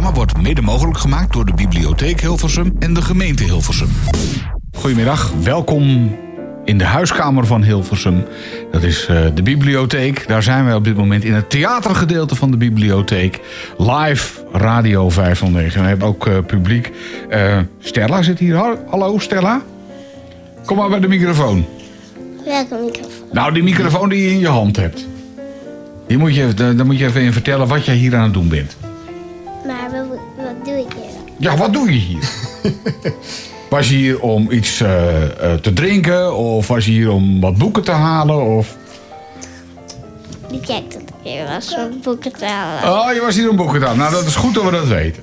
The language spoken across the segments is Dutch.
programma wordt mede mogelijk gemaakt door de Bibliotheek Hilversum en de gemeente Hilversum. Goedemiddag, welkom in de huiskamer van Hilversum. Dat is uh, de bibliotheek. Daar zijn wij op dit moment in het theatergedeelte van de bibliotheek. Live Radio 509. We hebben ook uh, publiek. Uh, Stella zit hier. Hallo Stella. Kom maar bij de microfoon. Welke microfoon? Nou, die microfoon die je in je hand hebt. Die moet je, dan moet je even in vertellen wat jij hier aan het doen bent. Ja, wat doe je hier? was je hier om iets uh, uh, te drinken? Of was je hier om wat boeken te halen? Of... Ik kijk dat ik hier was om boeken te halen. Oh, je was hier om boeken te halen. Nou, dat is goed dat we dat weten.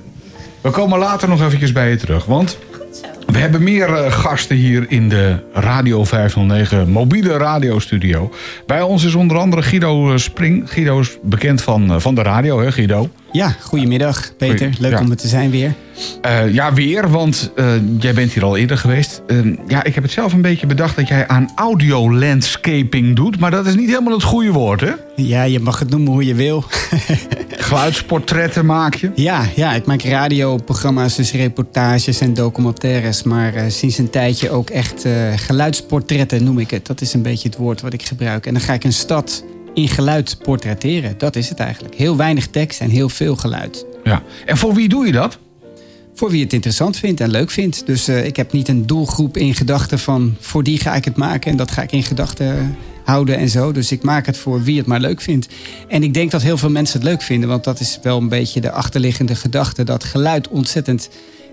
We komen later nog eventjes bij je terug. Want we hebben meer uh, gasten hier in de Radio 509 mobiele radiostudio. Bij ons is onder andere Guido Spring. Guido is bekend van, uh, van de radio, hè Guido? Ja, goedemiddag Peter. Goeie, Leuk ja. om er te zijn weer. Uh, ja, weer, want jij bent hier al eerder geweest. ja, ik heb het zelf een beetje bedacht dat jij aan audio-landscaping doet. Maar dat is niet helemaal het goede woord, hè? Ja, je mag het noemen hoe je wil. Geluidsportretten maak je? Ja, ja, ik maak radioprogramma's, dus reportages en documentaires. Maar sinds een tijdje ook echt geluidsportretten noem ik het. Dat is een beetje het woord wat ik gebruik. En dan ga ik een stad in geluid portretteren. Dat is het eigenlijk. Heel weinig tekst en heel veel geluid. Ja, en voor wie doe je dat? Voor wie het interessant vindt en leuk vindt. Dus uh, ik heb niet een doelgroep in gedachten van voor die ga ik het maken en dat ga ik in gedachten houden en zo. Dus ik maak het voor wie het maar leuk vindt. En ik denk dat heel veel mensen het leuk vinden, want dat is wel een beetje de achterliggende gedachte dat geluid ontzettend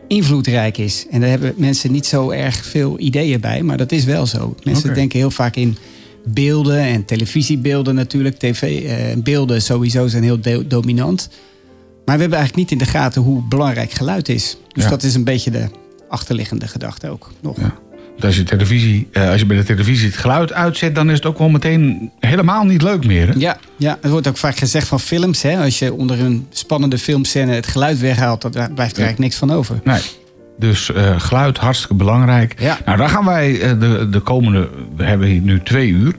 invloedrijk is. En daar hebben mensen niet zo erg veel ideeën bij, maar dat is wel zo. Mensen okay. denken heel vaak in beelden en televisiebeelden natuurlijk. TV-beelden sowieso zijn heel dominant. Maar we hebben eigenlijk niet in de gaten hoe belangrijk geluid is. Dus ja. dat is een beetje de achterliggende gedachte ook nog. Ja. Als je, televisie, uh, als je bij de televisie het geluid uitzet, dan is het ook wel meteen helemaal niet leuk meer. Hè? Ja, ja, het wordt ook vaak gezegd van films. Hè? Als je onder een spannende filmscène het geluid weghaalt, dan blijft er eigenlijk niks van over. Nee. Dus uh, geluid hartstikke belangrijk. Ja. Nou, dan gaan wij uh, de, de komende. We hebben hier nu twee uur.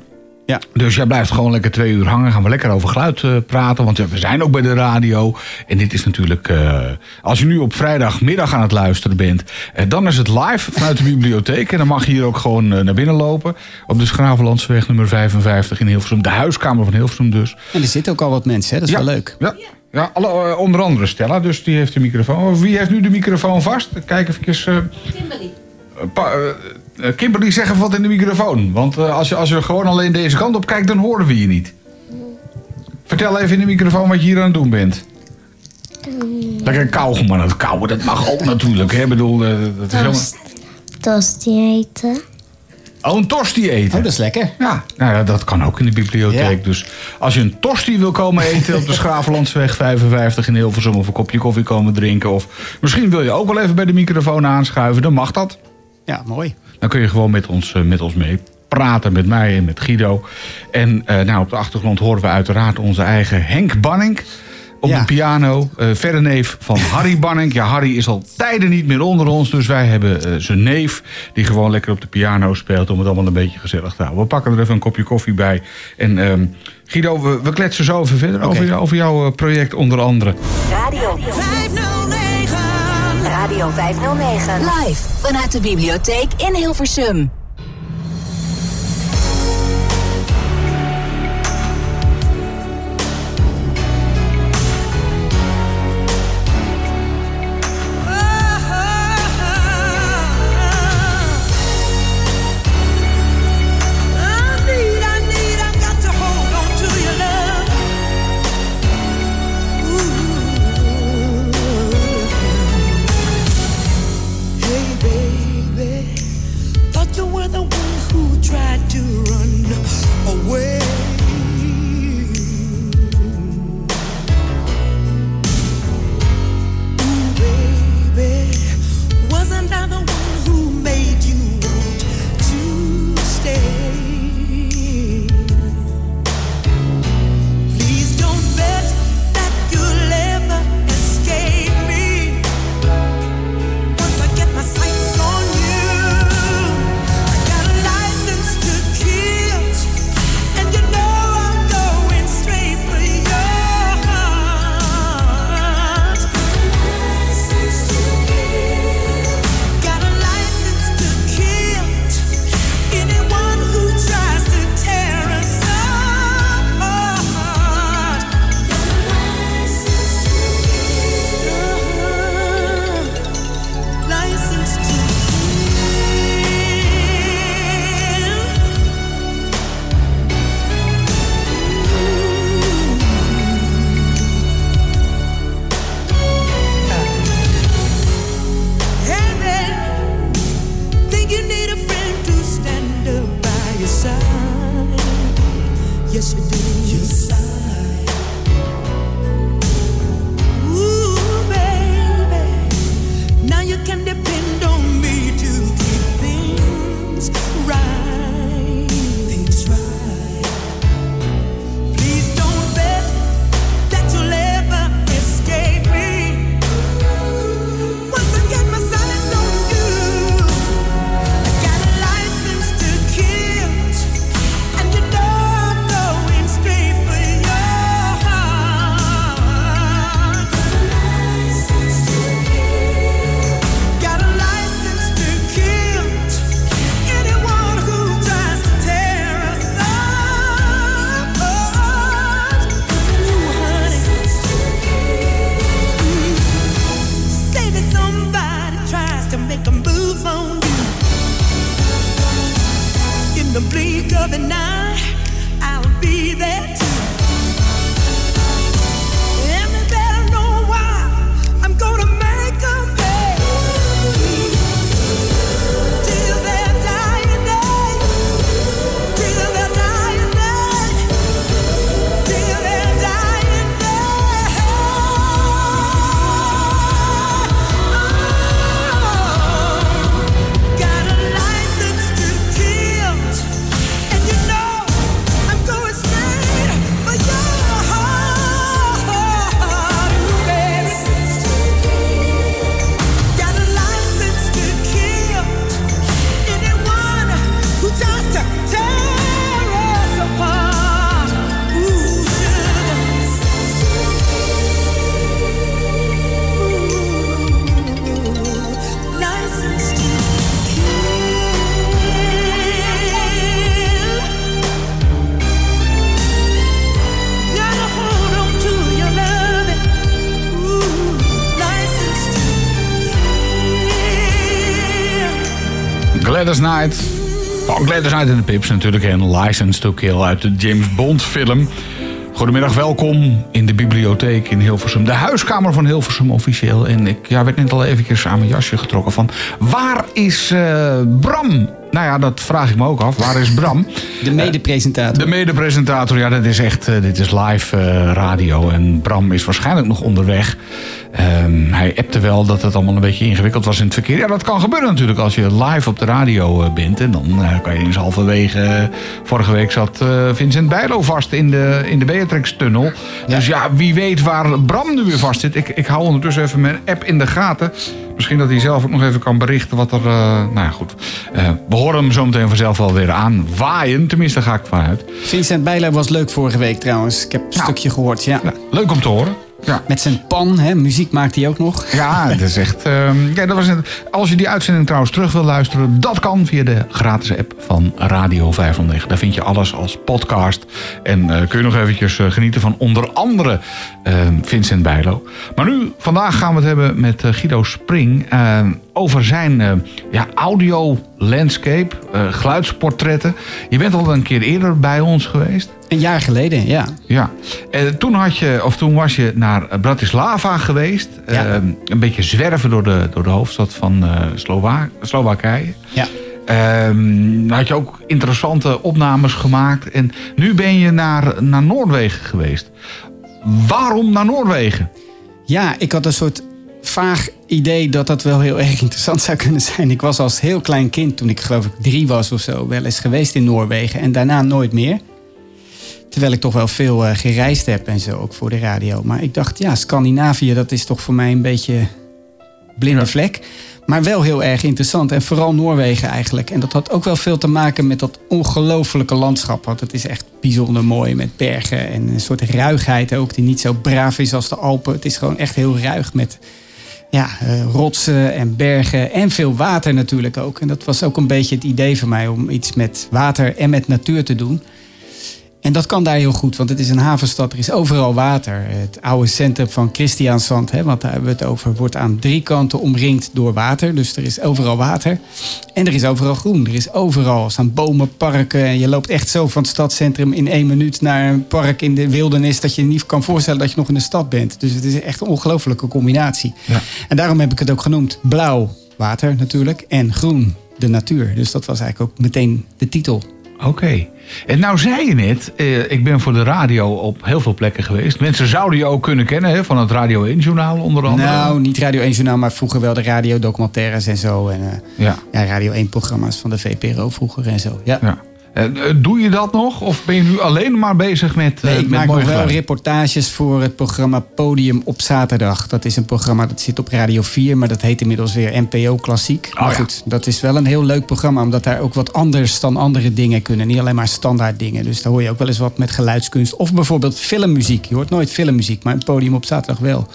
Ja. Dus jij blijft gewoon lekker twee uur hangen. Gaan we lekker over geluid uh, praten. Want we zijn ook bij de radio. En dit is natuurlijk... Als je nu op vrijdagmiddag aan het luisteren bent... Dan is het live vanuit de bibliotheek. En dan mag je hier ook gewoon naar binnen lopen. Op de Schravenlandseweg nummer 55 in Hilversum. De huiskamer van Hilversum dus. En er zitten ook al wat mensen, hè? Dat is ja. wel leuk. Ja. Ja, alle, onder andere Stella, dus die heeft de microfoon. Wie heeft nu de microfoon vast? Kijk even. Kimberly. Uh, Kimberly, zeg even wat in de microfoon. Want uh, als, je, als je gewoon alleen deze kant op kijkt, dan horen we je niet. Vertel even in de microfoon wat je hier aan het doen bent. Mm. Lekker kauwen, maar dat kauwen, dat mag ook natuurlijk. Hè? Ik bedoel, uh, dat is helemaal... Tosti eten. Oh, een tosti eten. Oh, dat is lekker. Ja, nou ja, dat kan ook in de bibliotheek. Ja. Dus als je een tosti wil komen eten op de Schravenlandsweg 55 in Hilversum... of een kopje koffie komen drinken... of misschien wil je ook wel even bij de microfoon aanschuiven, dan mag dat. Ja, mooi. Dan kun je gewoon met ons, uh, met ons mee praten, met mij en met Guido. En uh, nou, op de achtergrond horen we uiteraard onze eigen Henk Banning... op ja. de piano, uh, verre neef van Harry Banning. Ja, Harry is al tijden niet meer onder ons, dus wij hebben uh, zijn neef... die gewoon lekker op de piano speelt om het allemaal een beetje gezellig te houden. We pakken er even een kopje koffie bij. En um, Guido, we, we, kletsen zo even verder okay. over, over, jouw project onder andere. Radio 509. Radio 509. Live vanuit de bibliotheek in Hilversum. the bleak of the night. Gladys Knight. Van Gladys Knight en de Pips natuurlijk. En License to Kill uit de James Bond film. Goedemiddag, welkom in de bibliotheek in Hilversum. De huiskamer van Hilversum officieel. En ik ja, werd net al eventjes aan mijn jasje getrokken van... Waar is eh, Bram? Nou ja, dat vraag ik me ook af. Waar is Bram? De mede-presentator. De mede-presentator, ja, dat is echt, eh, dit is live eh, radio. En Bram is waarschijnlijk nog onderweg. Ehm, hij appte wel dat het allemaal een beetje ingewikkeld was in het verkeer. Ja, dat kan gebeuren natuurlijk als je live op de radio eh, bent. En dan kan je eens halverwege... vorige week zat Vincent Bijlo vast in de, in de Beatrix-tunnel. Dus ja, wie weet waar Bram nu weer vast zit. Ik, ik hou ondertussen even mijn app in de gaten. Misschien dat hij zelf ook nog even kan berichten wat er... eh, nou ja, goed. Eh, we horen hem zo meteen vanzelf wel weer aan waaien. Tenminste, daar ga ik vanuit. Vincent Bijlo was leuk vorige week trouwens. Ik heb een Nou. stukje gehoord, ja. Ja, leuk om te horen. Ja. Met zijn pan, hè, muziek maakt hij ook nog. Ja, dat is echt. ehm, ja, dat was een, als je die uitzending trouwens terug wil luisteren, dat kan via de gratis app van Radio 509. Daar vind je alles als podcast. En eh, kun je nog eventjes eh, genieten van onder andere ehm, Vincent Bijlo. Maar nu, vandaag gaan we het hebben met eh, Guido Spring over zijn eh, ja, audio landscape, geluidsportretten. Je bent al een keer eerder bij ons geweest. Een jaar geleden, ja. Ja, eh, toen, had je, of toen was je naar Bratislava geweest. Ja. Eh, een beetje zwerven door de, door de hoofdstad van eh Slowa Slowakije. ja. Dan had je ook interessante opnames gemaakt. En nu ben je naar, naar Noorwegen geweest. Waarom naar Noorwegen? Ja, ik had een soort vaag idee dat dat wel heel erg interessant zou kunnen zijn. Ik was als heel klein kind, toen ik geloof ik drie was of zo, wel eens geweest in Noorwegen. En daarna nooit meer. Terwijl ik toch wel veel eh, gereisd heb en zo, ook voor de radio. Maar ik dacht, ja, Scandinavië, dat is toch voor mij een beetje blinde Ja. vlek. Maar wel heel erg interessant. En vooral Noorwegen eigenlijk. En dat had ook wel veel te maken met dat ongelofelijke landschap. Want het is echt bijzonder mooi met bergen en een soort ruigheid ook. Die niet zo braaf is als de Alpen. Het is gewoon echt heel ruig met ja, eh, rotsen en bergen en veel water natuurlijk ook. En dat was ook een beetje het idee van mij om iets met water en met natuur te doen. En dat kan daar heel goed, want het is een havenstad. Er is overal water. Het oude centrum van Christiansand, hè, want daar hebben we het over, wordt aan drie kanten omringd door water. Dus er is overal water. En er is overal groen. Er is overal er staan bomen, parken. En je loopt echt zo van het stadscentrum in één minuut naar een park in de wildernis. Dat je niet kan voorstellen dat je nog in de stad bent. Dus het is echt een ongelofelijke combinatie. Ja. En daarom heb ik het ook genoemd. Blauw, water natuurlijk. En groen, de natuur. Dus dat was eigenlijk ook meteen de titel. Oké. En nou zei je net, eh, ik ben voor de radio op heel veel plekken geweest. Mensen zouden je ook kunnen kennen hè, van het Radio 1-journaal onder andere. Nou, niet Radio 1 Journaal, maar vroeger wel de radiodocumentaires en zo. En eh, Ja. ja, Radio 1 programma's van de VPRO vroeger en zo. Ja. Ja. Eh, eh, doe je dat nog? Of ben je nu alleen maar bezig met, eh Nee, ik met maak nog wel geluid? reportages voor het programma Podium op zaterdag. Dat is een programma dat zit op Radio 4, maar dat heet inmiddels weer NPO Klassiek. Oh, maar ja. goed, dat is wel een heel leuk programma, omdat daar ook wat anders dan andere dingen kunnen. Niet alleen maar standaard dingen. Dus daar hoor je ook wel eens wat met geluidskunst. Of bijvoorbeeld filmmuziek. Je hoort nooit filmmuziek, maar een Podium op zaterdag wel.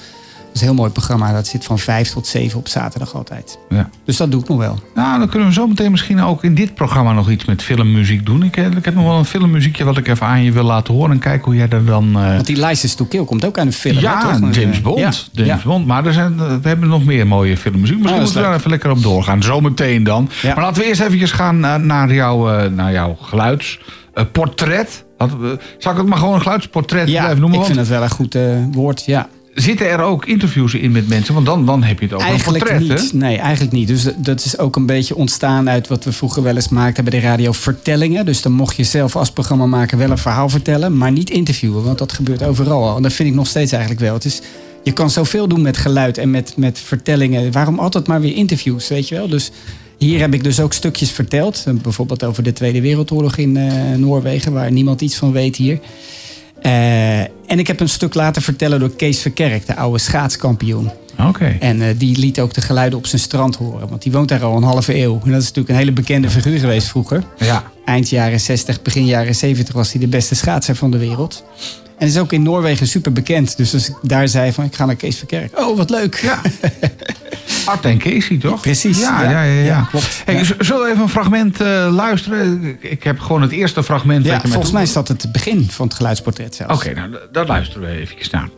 Dat is een heel mooi programma. Dat zit van 5 tot 7 op zaterdag altijd. Ja. Dus dat doe ik nog wel. Nou, dan kunnen we zo meteen misschien ook in dit programma nog iets met filmmuziek doen. Ik, eh, ik heb nog wel een filmmuziekje wat ik even aan je wil laten horen. En kijken hoe jij er dan... eh, Want die License to Kill komt ook uit een film. ja? James Bond. Ja, James ja. Bond. Maar er zijn, we hebben nog meer mooie filmmuziek. Misschien Oh, dat is moeten we daar even lekker op doorgaan. Zometeen dan. Maar laten we eerst even gaan naar, jouw, eh, naar jouw geluids eh, portret. Had, eh, zal ik het maar gewoon een geluidsportret Ja, blijven noemen? ik vind het wel een goed eh, woord, ja. Zitten er ook interviews in met mensen? Want dan, dan heb je het over Eigenlijk een portret, niet. hè? Nee, eigenlijk niet. Dus dat is ook een beetje ontstaan uit wat we vroeger wel eens maakten bij de radio vertellingen. Dus dan mocht je zelf als programma maken wel een verhaal vertellen, maar niet interviewen. Want dat gebeurt overal al. En dat vind ik nog steeds eigenlijk wel. Het is, je kan zoveel doen met geluid en met, met vertellingen. Waarom altijd maar weer interviews, weet je wel? Dus hier heb ik dus ook stukjes verteld. Bijvoorbeeld over de Tweede Wereldoorlog in eh, Noorwegen, waar niemand iets van weet hier. Eh, en ik heb een stuk laten vertellen door Kees Verkerk, de oude schaatskampioen. Oké. En eh, die liet ook de geluiden op zijn strand horen. Want die woont daar al een halve eeuw. En dat is natuurlijk een hele bekende figuur geweest vroeger. Ja. Eind jaren 60, begin jaren 70 was hij de beste schaatser van de wereld. En is ook in Noorwegen super bekend. Dus als ik daar zei van ik ga naar Kees Verkerk. Oh, wat leuk. Ja. Art en Casey, toch? Precies, Ja, ja. ja, ja. ja. Ja, klopt. Hey, Zullen we even een fragment eh, luisteren? Ik- heb gewoon het eerste fragment. Ja, volgens mij is dat het begin van het geluidsportret zelfs. Oké, nou, d- daar luisteren we even naar.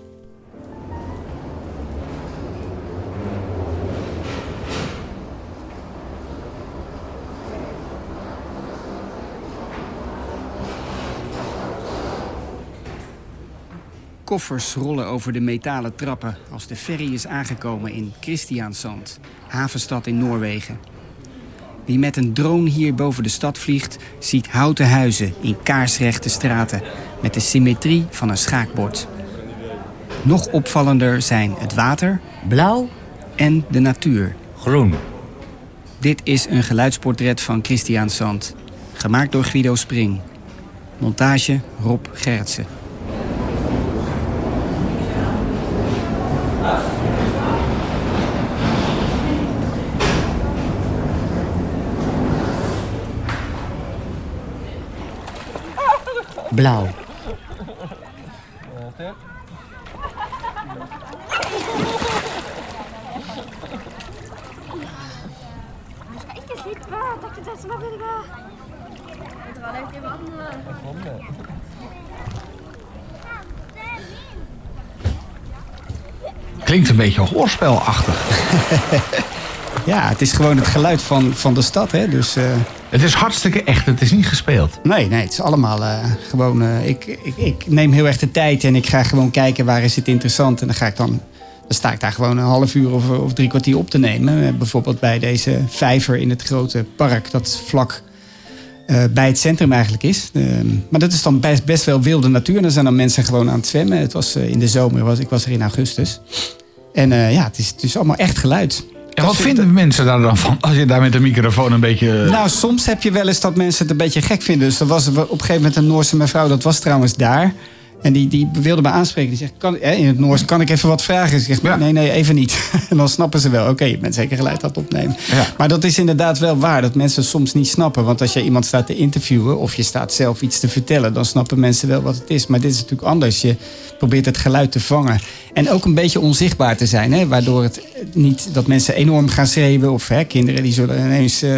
Koffers rollen over de metalen trappen als de ferry is aangekomen in Christiansand, havenstad in Noorwegen. Wie met een drone hier boven de stad vliegt, ziet houten huizen in kaarsrechte straten met de symmetrie van een schaakbord. Nog opvallender zijn het water Blauw, en de natuur. groen. Dit is een geluidsportret van Christiansand, gemaakt door Guido Spring. Montage Rob Gerritsen. Blauw. Klinkt een beetje hoorspelachtig. Ja, het is gewoon het geluid van, van de stad. Hè? Dus eh, Het is hartstikke echt. Het is niet gespeeld. nee, nee, het is allemaal eh, gewoon... eh, ik, ik, ik neem heel erg de tijd en ik ga gewoon kijken waar is het interessant. En dan ga ik dan... Dan sta ik daar gewoon een half uur of, of drie kwartier op te nemen. Eh, bijvoorbeeld bij deze vijver in het grote park. Dat vlak bij het centrum eigenlijk is. Eh, maar dat is dan best, best wel wilde natuur. En dan zijn dan mensen gewoon aan het zwemmen. Het was in de zomer, was, ik was er in augustus. En ja, het is, het is allemaal echt geluid. En wat vinden mensen daar dan van als je daar met de microfoon een beetje... Nou, soms heb je wel eens dat mensen het een beetje gek vinden. Dus er was op een gegeven moment een Noorse mevrouw, dat was trouwens daar. En die, die wilde me aanspreken. Die zegt, kan, hè, in het Noors, kan ik even wat vragen? Ze zegt, Ja. nee, nee, even niet. En dan snappen ze wel, oké, je bent zeker geluid het opnemen. Ja. Maar dat is inderdaad wel waar, dat mensen soms niet snappen. Want als je iemand staat te interviewen of je staat zelf iets te vertellen... dan snappen mensen wel wat het is. Maar dit is natuurlijk anders. Je probeert het geluid te vangen. En ook een beetje onzichtbaar te zijn. Hè? Waardoor het niet dat mensen enorm gaan schreeuwen... of hè, kinderen die zullen ineens... eh,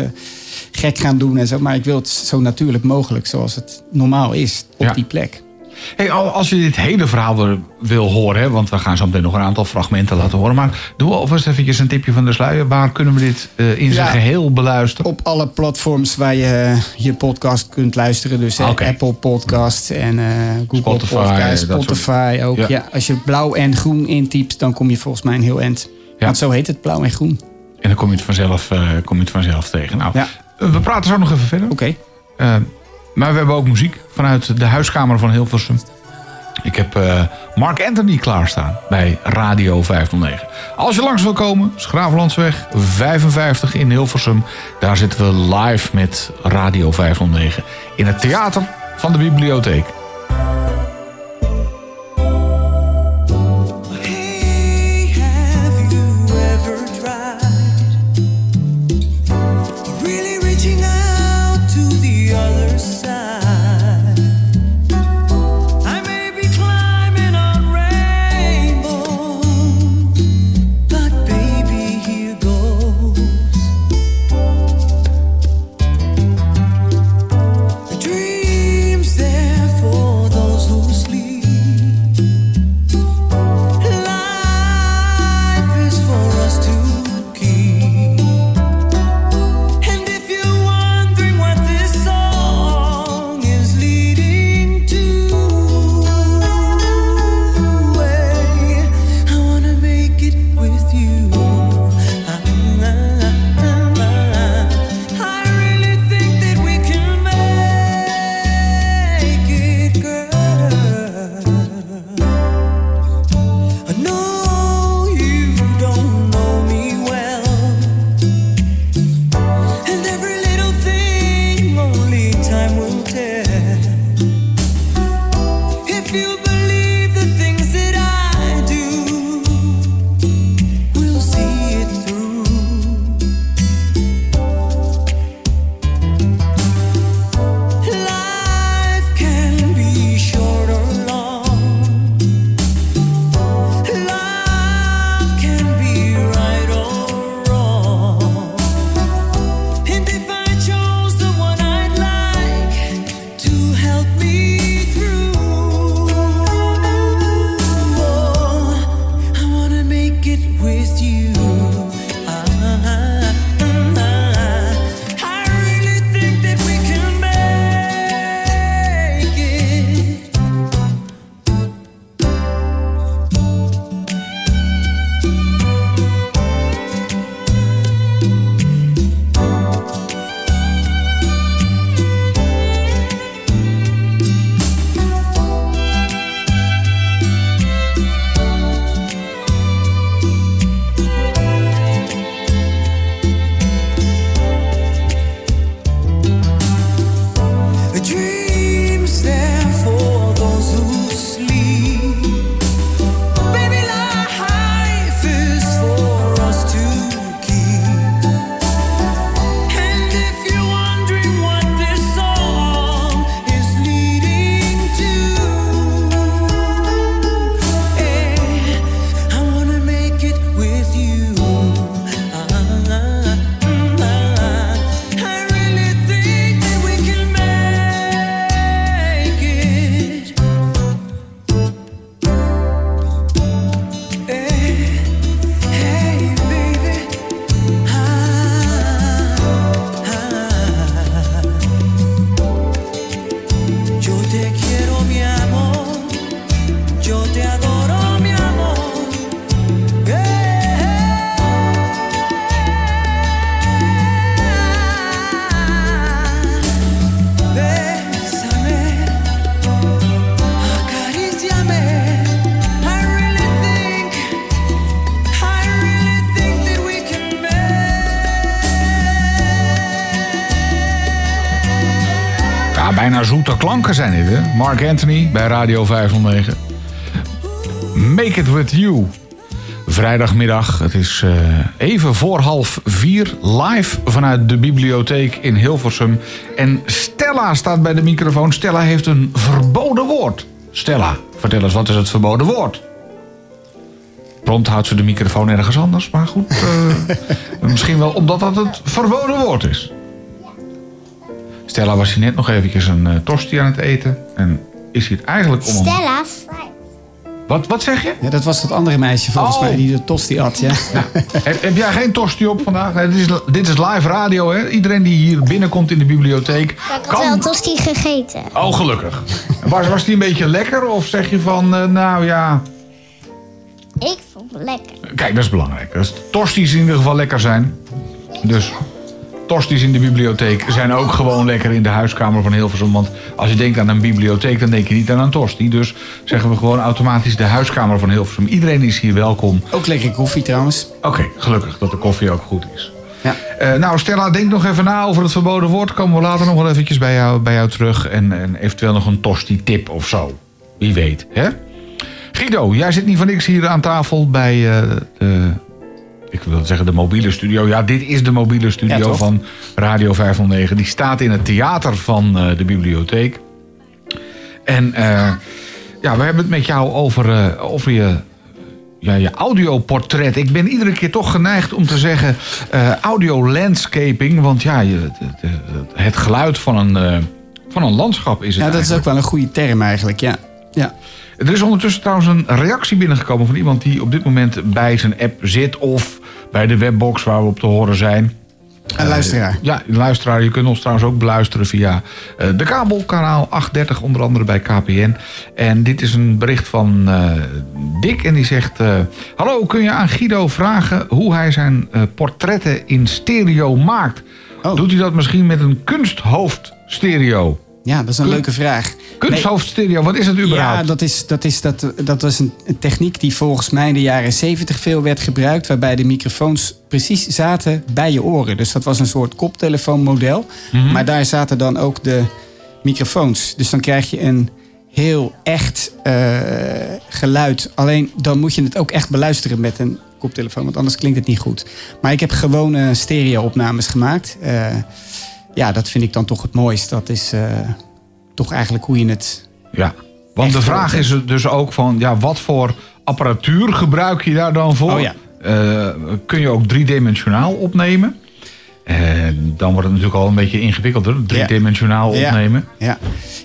gek gaan doen en zo. Maar ik wil het zo natuurlijk mogelijk, zoals het normaal is, op Ja. die plek. Hey, al- als je dit hele verhaal wil- horen, hè, want we gaan zo meteen nog een aantal fragmenten laten horen. Maar doe alvast eventjes een tipje van de sluier. Waar kunnen we dit eh, in zijn Ja. geheel beluisteren? Op alle platforms waar je eh, je podcast kunt luisteren. Dus eh. Apple Podcast en Google Spotify, Podcast, dat soort- Spotify ook. Ja. Ja. als je blauw en groen intypt, dan kom je volgens mij een heel eind. Ja. Want zo heet het, blauw en groen. En dan kom je het vanzelf, eh, kom je het vanzelf tegen. Nou, we praten zo nog even verder. Oké. Maar we hebben ook muziek vanuit de huiskamer van Hilversum. Ik heb eh, Mark Anthony klaarstaan bij Radio 509. Als je langs wil komen, is Graaflandsweg 55 in Hilversum. Daar zitten we live met Radio 509 in het theater van de bibliotheek. Zoete klanken zijn dit, hè? Mark Anthony bij Radio 509. Make it with you. Vrijdagmiddag, het is eh, even voor half vier, live vanuit de bibliotheek in Hilversum. En Stella staat bij de microfoon. Stella heeft een verboden woord. Stella, vertel eens, wat is het verboden woord? Prompt houdt ze de microfoon ergens anders, maar goed. eh, misschien wel omdat dat het verboden woord is. Stella was hier net nog eventjes een eh, tosti aan het eten. En is hier eigenlijk om. Stella, Wat, wat zeg je? Ja, dat was dat andere meisje volgens Oh. mij die de tosti had. Ja. Heb, heb jij geen tosti op vandaag? Nee, dit, is, dit is live radio, hè? Iedereen die hier binnenkomt in de bibliotheek ik had wel kan... tosti gegeten. Oh, gelukkig. Was, was die een beetje lekker? Of zeg je van, eh, nou ja... Ik vond het lekker. Kijk, dat is belangrijk. Dus tosti's in ieder geval lekker zijn. Dus tosti's in de bibliotheek zijn ook gewoon lekker in de huiskamer van Hilversum. Want als je denkt aan een bibliotheek, dan denk je niet aan een tosti. Dus zeggen we gewoon automatisch de huiskamer van Hilversum. Iedereen is hier welkom. Ook lekker koffie trouwens. Oké, gelukkig dat de koffie ook goed is. Ja. Eh, nou, Stella, denk nog even na over het verboden woord. Komen we later nog wel eventjes bij jou, bij jou terug. En, en eventueel nog een tosti-tip of zo. Wie weet, hè? Guido, jij zit niet van niks hier aan tafel bij eh, de... Ik wil zeggen de mobiele studio. Ja, dit is de mobiele studio Ja, van Radio 509. Die staat in het theater van eh, de bibliotheek. En eh, ja, we hebben het met jou over, eh, over je, ja, je audioportret. Ik ben iedere keer toch geneigd om te zeggen audio landscaping. Want ja, je, het, het, het geluid van een, van een landschap is het Ja, dat is ook wel een goede term eigenlijk. Ja. Ja. Er is ondertussen trouwens een reactie binnengekomen van iemand die op dit moment bij zijn app zit of bij de webbox waar we op te horen zijn. Een luisteraar. Ja, luisteraar, je kunt ons trouwens ook beluisteren via eh, de kabelkanaal 830, onder andere bij KPN. En dit is een bericht van eh, Dick en die zegt... eh, Hallo, kun je aan Guido vragen hoe hij zijn eh, portretten in stereo maakt? Oh. Doet hij dat misschien met een kunsthoofd stereo? Ja, dat is een Kun- leuke vraag. Kunsthoofd stereo, wat is het überhaupt? Ja, dat, is, dat, is, dat, dat was een, een techniek die volgens mij in de jaren 70 veel werd gebruikt. Waarbij de microfoons precies zaten bij je oren. Dus dat was een soort koptelefoonmodel. Mhm. Maar daar zaten dan ook de microfoons. Dus dan krijg je een heel echt eh, geluid. Alleen dan moet je het ook echt beluisteren met een koptelefoon. Want anders klinkt het niet goed. Maar ik heb gewone stereo-opnames gemaakt. Eh, ja, dat vind ik dan toch het mooist. Dat is eh, toch eigenlijk hoe je het Ja, want de vraag is dus ook van, ja, wat voor apparatuur gebruik je daar dan voor? Oh ja. Eh, kun je ook driedimensionaal opnemen? En dan wordt het natuurlijk al een beetje ingewikkelder, driedimensionaal Ja. opnemen. Ja.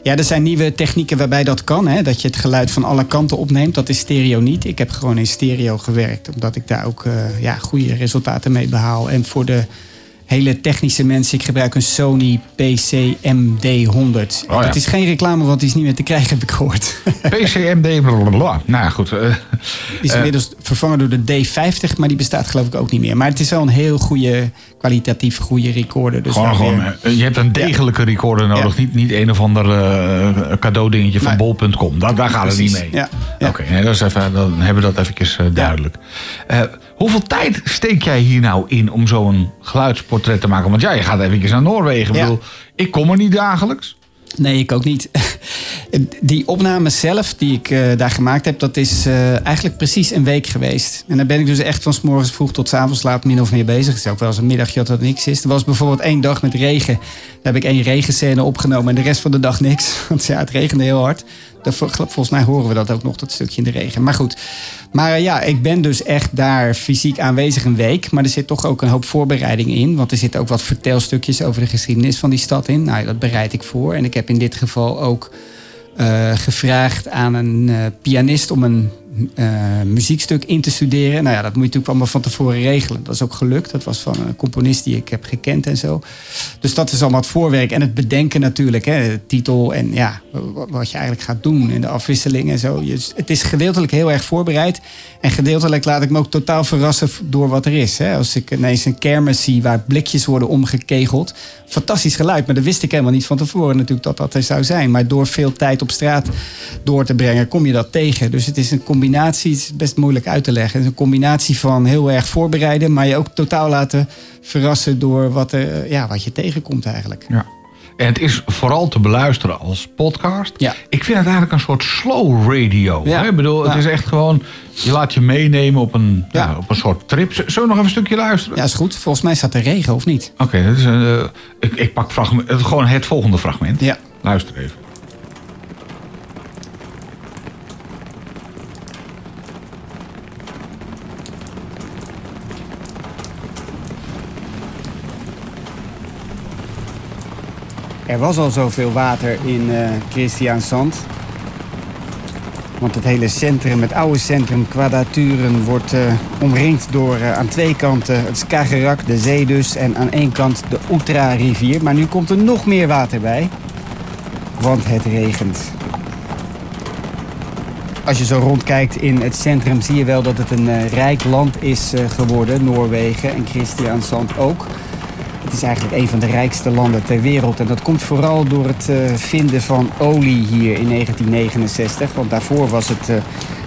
ja, er zijn nieuwe technieken waarbij dat kan. Hè? Dat je het geluid van alle kanten opneemt. Dat is stereo niet. Ik heb gewoon in stereo gewerkt. Omdat ik daar ook ja, goede resultaten mee behaal. En voor de hele technische mensen. Ik gebruik een Sony PC-MD100. Oh ja. Dat is geen reclame, want die is niet meer te krijgen, heb ik gehoord. PCMD, blablabla. Nou ja, goed. eh, Die is Eh. inmiddels vervangen door de D50, maar die bestaat geloof ik ook niet meer. Maar het is wel een heel goede, kwalitatief goede recorder. Dus gewoon, gewoon, weer- eh, je hebt een degelijke recorder nodig. Ja. Niet, niet een of ander eh, cadeaudingetje van bol.com. Daar, daar gaat het niet mee. Oké, nee, dat is even, dan hebben we dat eventjes duidelijk. Hoeveel tijd steek jij hier nou in om zo'n geluidsportret te maken? Want ja, je gaat eventjes naar Noorwegen. Ik bedoel, ik kom er niet dagelijks. Nee, ik ook niet. Die opname zelf die ik eh, daar gemaakt heb, dat is eh, eigenlijk precies een week geweest. En dan ben ik dus echt van s morgens vroeg tot s avonds laat min of meer bezig. Het is ook wel eens een middagje dat er niks is. Er was bijvoorbeeld één dag met regen. Daar heb ik één regenscène opgenomen en de rest van de dag niks. Want ja, het regende heel hard. Volgens mij horen we dat ook nog, dat stukje in de regen. Maar goed. Maar eh, ja, ik ben dus echt daar fysiek aanwezig een week. Maar er zit toch ook een hoop voorbereiding in. Want er zitten ook wat vertelstukjes over de geschiedenis van die stad in. Nou, dat bereid ik voor. En ik heb in dit geval ook eh, gevraagd aan een eh, pianist om een eh, muziekstuk in te studeren. Nou ja, dat moet je natuurlijk allemaal van tevoren regelen. Dat is ook gelukt. Dat was van een componist die ik heb gekend en zo. Dus dat is allemaal het voorwerk. En het bedenken natuurlijk, hè, titel en ja, wa- wat je eigenlijk gaat doen en de afwisseling en zo. Het is gedeeltelijk heel erg voorbereid. En gedeeltelijk laat ik me ook totaal verrassen door wat er is. Hè. Als ik ineens een kermis zie waar blikjes worden omgekegeld. Fantastisch geluid, maar dat wist ik helemaal niet van tevoren natuurlijk dat dat er zou zijn. Maar door veel tijd op straat door te brengen kom je dat tegen. Dus het is een combinatie, het is best moeilijk uit te leggen. Het is een combinatie van heel erg voorbereiden, maar je ook totaal laten verrassen door wat, er, ja, wat je tegenkomt eigenlijk. Ja. En het is vooral te beluisteren als podcast. Ja. Ik vind het eigenlijk een soort slow radio. Ja. Hè? Ik bedoel, het Ja. is echt gewoon... Je laat je meenemen op een, ja. Op een soort trip. Z- Zullen we nog even een stukje luisteren? Ja, is goed. Volgens mij staat er regen, of niet? Oké, dat is een, eh, ik, ik pak fragment, gewoon het volgende fragment. Ja. Luister even. Er was al zoveel water in eh Christiansand. Want het hele centrum, het oude centrum Kwadraturen, wordt eh, omringd door eh, aan twee kanten het Skagerrak, de zee dus, en aan één kant de Oetra-rivier. Maar nu komt er nog meer water bij, want het regent. Als je zo rondkijkt in het centrum zie je wel dat het een rijk land is geworden, Noorwegen en Christiansand ook. Het is eigenlijk een van de rijkste landen ter wereld. En dat komt vooral door het eh, vinden van olie hier in 1969. Want daarvoor was het eh,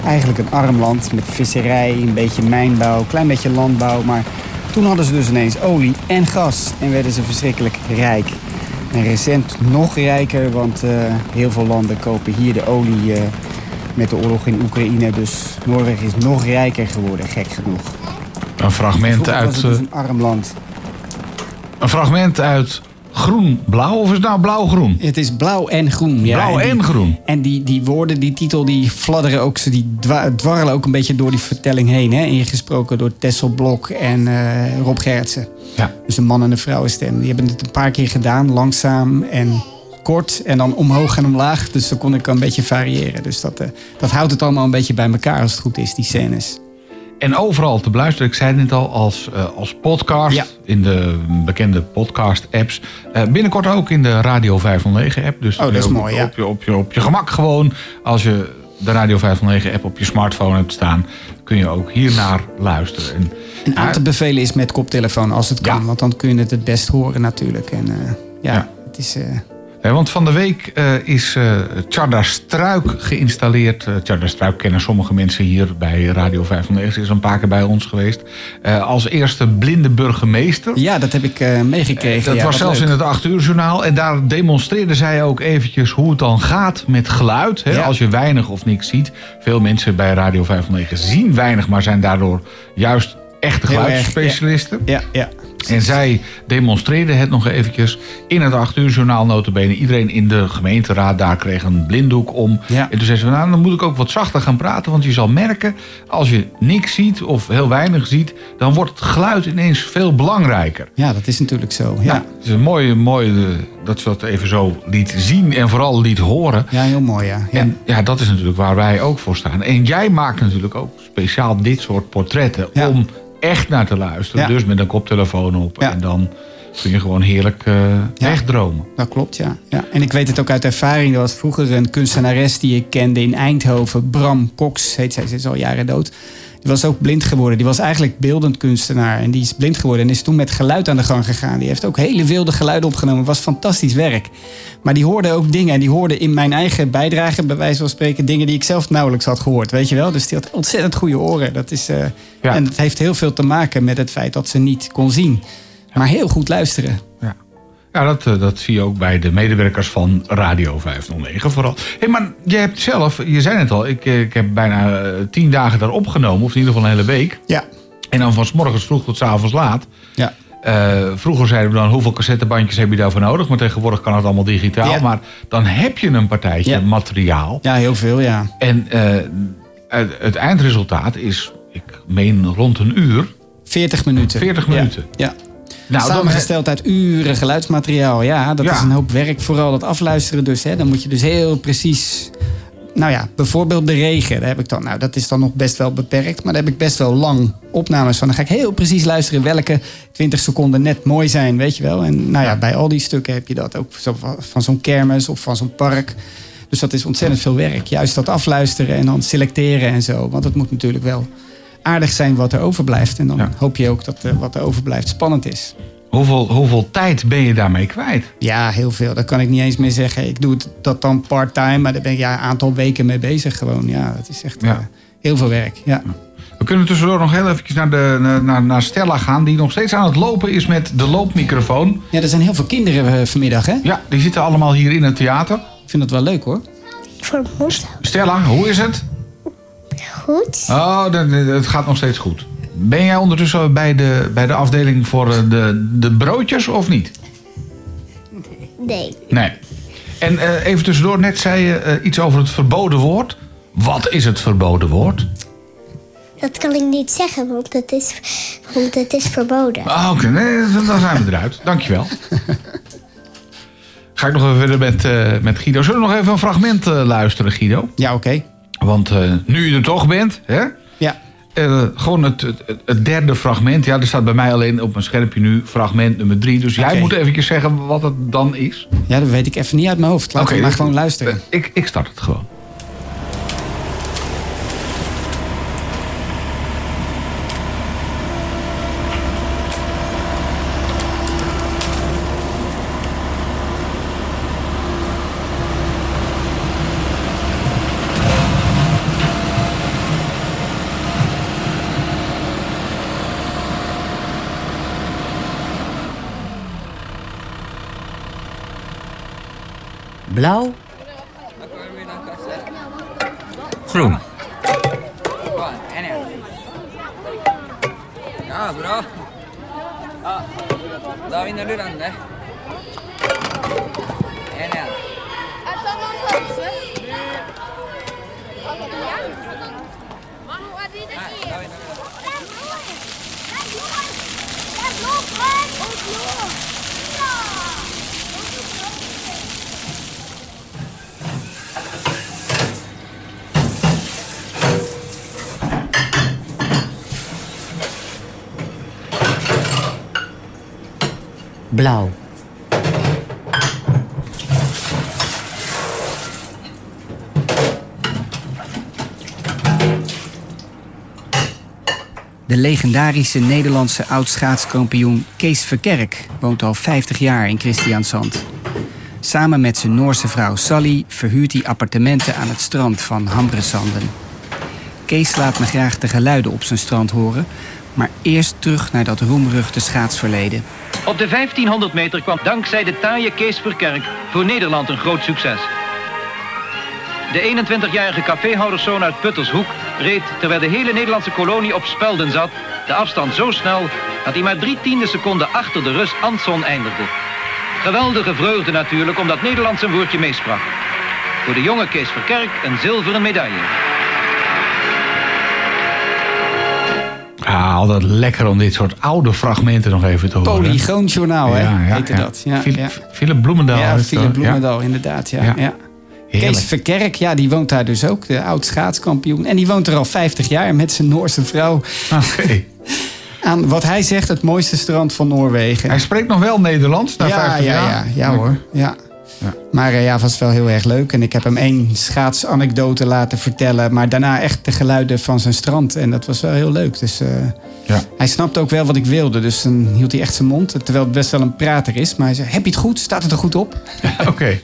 eigenlijk een arm land met visserij, een beetje mijnbouw, een klein beetje landbouw. Maar toen hadden ze dus ineens olie en gas en werden ze verschrikkelijk rijk. En recent nog rijker, want eh, heel veel landen kopen hier de olie met de oorlog in Oekraïne. Dus Noorwegen is nog rijker geworden, gek genoeg. Een fragment uit, dus een arm land. Een fragment uit groen-blauw. Of is het nou blauw-groen? Het is blauw en groen. Ja, Blauw en groen. En die, die woorden, die titel, die fladderen ook, die dwa- dwarrelen ook een beetje door die vertelling heen. Hè? Ingesproken door Tessel Blok en eh, Rob Gertsen. Ja. Dus een man- en een vrouwenstem. Die hebben het een paar keer gedaan, langzaam en kort. En dan omhoog en omlaag. Dus dan kon ik een beetje variëren. Dus dat, eh, dat houdt het allemaal een beetje bij elkaar als het goed is, die scènes. En overal te beluisteren, ik zei het net al, als, eh, als podcast. Ja. In de bekende podcast-apps. Eh, binnenkort ook in de Radio 509-app. Dus Oh, dat is op, mooi, ja. op, je, op, je, op je gemak gewoon. Als je de Radio 509-app op je smartphone hebt staan... kun je ook hiernaar luisteren. En, En aan te bevelen is met koptelefoon als het kan. Ja. Want dan kun je het het best horen natuurlijk. En eh, ja, Ja. het is... want van de week eh, is eh Tjarda Struik geïnstalleerd. Eh Tjarda Struik kennen sommige mensen hier bij Radio 509. Ze is een paar keer bij ons geweest. Als eerste blinde burgemeester. ja, dat heb ik meegekregen. Dat ja, was zelfs leuk. in het 8 uur journaal. En daar demonstreerde zij ook eventjes hoe het dan gaat met geluid. Hè? Ja. Als je weinig of niks ziet. Veel mensen bij Radio 509 zien weinig, maar zijn daardoor juist echte geluidsspecialisten. Ja, ja. En zij demonstreerde het nog eventjes in het 8 uur journaal notabene. Iedereen in de gemeenteraad daar kreeg een blinddoek om. Ja. En toen zei ze, nou dan moet ik ook wat zachter gaan praten. Want je zal merken, als je niks ziet of heel weinig ziet... dan wordt het geluid ineens veel belangrijker. Ja, dat is natuurlijk zo. Ja. Ja, Het is een mooie, mooie eh, dat ze dat even zo liet zien en vooral liet horen. ja heel mooi, ja. ja. En ja, dat is natuurlijk waar wij ook voor staan. En jij maakt natuurlijk ook speciaal dit soort portretten Ja. om echt naar te luisteren. Dus met een koptelefoon op. En dan kun je gewoon heerlijk eh Ja. wegdromen. Dat klopt, ja. ja. En ik weet het ook uit ervaring. Er was vroeger een kunstenares die ik kende in Eindhoven. Bram Cox heet zij. Ze is al jaren dood. Die was ook blind geworden. Die was eigenlijk beeldend kunstenaar. En die is blind geworden en is toen met geluid aan de gang gegaan. Die heeft ook hele wilde geluiden opgenomen. Het was fantastisch werk. Maar die hoorde ook dingen. En die hoorde in mijn eigen bijdrage, bij wijze van spreken, dingen die ik zelf nauwelijks had gehoord. Weet je wel? Dus die had ontzettend goede oren. Dat is, eh, Ja. En het heeft heel veel te maken met het feit dat ze niet kon zien. Maar heel goed luisteren. Ja, dat, eh, dat zie je ook bij de medewerkers van Radio 509 vooral. Hey, maar je hebt zelf, je zei het al, ik, eh, ik heb bijna eh, tien dagen daar opgenomen. Of in ieder geval een hele week. Ja. En dan van s morgens vroeg tot s avonds laat. Ja. Vroeger zeiden we dan hoeveel cassettebandjes heb je daarvoor nodig. Maar tegenwoordig kan het allemaal digitaal. Ja. Maar dan heb je een partijtje Ja. materiaal. Ja, heel veel, ja. En het, het eindresultaat is, ik meen rond een uur. 40 minuten. 40 Ja. minuten. Ja. Nou, Samengesteld uit uren geluidsmateriaal. Ja, dat Ja. is een hoop werk. Vooral dat afluisteren dus. Hè. Dan moet je dus heel precies... Nou ja, bijvoorbeeld de regen. Daar heb ik dan, nou, dat is dan nog best wel beperkt. Maar daar heb ik best wel lang opnames van. Dan ga ik heel precies luisteren welke 20 seconden net mooi zijn. Weet je wel. En nou ja, bij al die stukken heb je dat ook. Van, van zo'n kermis of van zo'n park. Dus dat is ontzettend veel werk. Juist dat afluisteren en dan selecteren en zo. Want het moet natuurlijk wel aardig zijn wat er overblijft. En dan Ja. hoop je ook dat eh, wat er overblijft spannend is. hoeveel, hoeveel tijd ben je daarmee kwijt? Ja, heel veel. Dat kan ik niet eens meer zeggen. Ik doe het, dat dan part-time, maar daar ben ik ja, een aantal weken mee bezig gewoon. Ja, dat is echt Ja. eh, heel veel werk. Ja. We kunnen tussendoor nog heel eventjes naar, de, naar, naar Stella gaan... die nog steeds aan het lopen is met de loopmicrofoon. Ja, er zijn heel veel kinderen eh, vanmiddag, hè? Ja, die zitten allemaal hier in het theater. Ik vind dat wel leuk, hoor. Stella, hoe is het? Goed. Oh, het gaat nog steeds goed. Ben jij ondertussen bij de, bij de afdeling voor eh, de, de broodjes of niet? Nee. Nee. En eh, even tussendoor, net zei je eh, iets over het verboden woord. Wat is het verboden woord? Dat kan ik niet zeggen, want het is, want het is verboden. Ah, Oké, nee, dan zijn we eruit. Dankjewel. Ga ik nog even verder met, eh, met Guido. Zullen we nog even een fragment eh, luisteren, Guido? Ja, oké. Want eh, nu je er toch bent, hè? Ja. Eh, gewoon het, het, het derde fragment. Ja, er staat bij mij alleen op mijn schermpje nu fragment nummer drie. Dus jij moet eventjes zeggen wat het dan is. ja, dat weet ik even niet uit mijn hoofd. Laten we maar dus- gewoon luisteren. Eh, ik, ik start het gewoon. Blauw. Groen. Ja, bra. Ja, da vinner du den, det. En igjen. Blauw. De legendarische Nederlandse oud-schaatskampioen Kees Verkerk woont al 50 jaar in Christiansand. Samen met zijn Noorse vrouw Sally verhuurt hij appartementen aan het strand van Hamresanden. Kees laat me graag de geluiden op zijn strand horen, maar eerst terug naar dat roemruchte schaatsverleden. Op de 1500 meter kwam dankzij de taaie Kees Verkerk voor Nederland een groot succes. De 21-jarige caféhouderszoon uit Puttershoek reed, terwijl de hele Nederlandse kolonie op spelden zat, de afstand zo snel dat hij maar drie tiende seconden achter de Rus Anson eindigde. Geweldige vreugde natuurlijk omdat Nederland zijn woordje meesprak. Voor de jonge Kees Verkerk een zilveren medaille. Ah, altijd lekker om dit soort oude fragmenten nog even te horen. Polygoonjournaal, hè? heette dat. Ja, Philip, ja. Philip Bloemendaal. Ja, Philip Bloemendaal, inderdaad. Ja, Ja. ja. Heerlijk. Kees Verkerk, ja, die woont daar dus ook, de oud schaatskampioen. En die woont er al 50 jaar met zijn Noorse vrouw. Oké. Aan wat hij zegt, het mooiste strand van Noorwegen. Hij spreekt nog wel Nederlands na ja, 50 ja, jaar. ja, ja hoor. Ja. Ja. Maar eh, ja, was wel heel erg leuk. En ik heb hem één schaatsanekdote laten vertellen. Maar daarna echt de geluiden van zijn strand. En dat was wel heel leuk. Dus eh, Ja. hij snapte ook wel wat ik wilde. Dus dan hield hij echt zijn mond. Terwijl het best wel een prater is. Maar hij zei, heb je het goed? Staat het er goed op? Oké.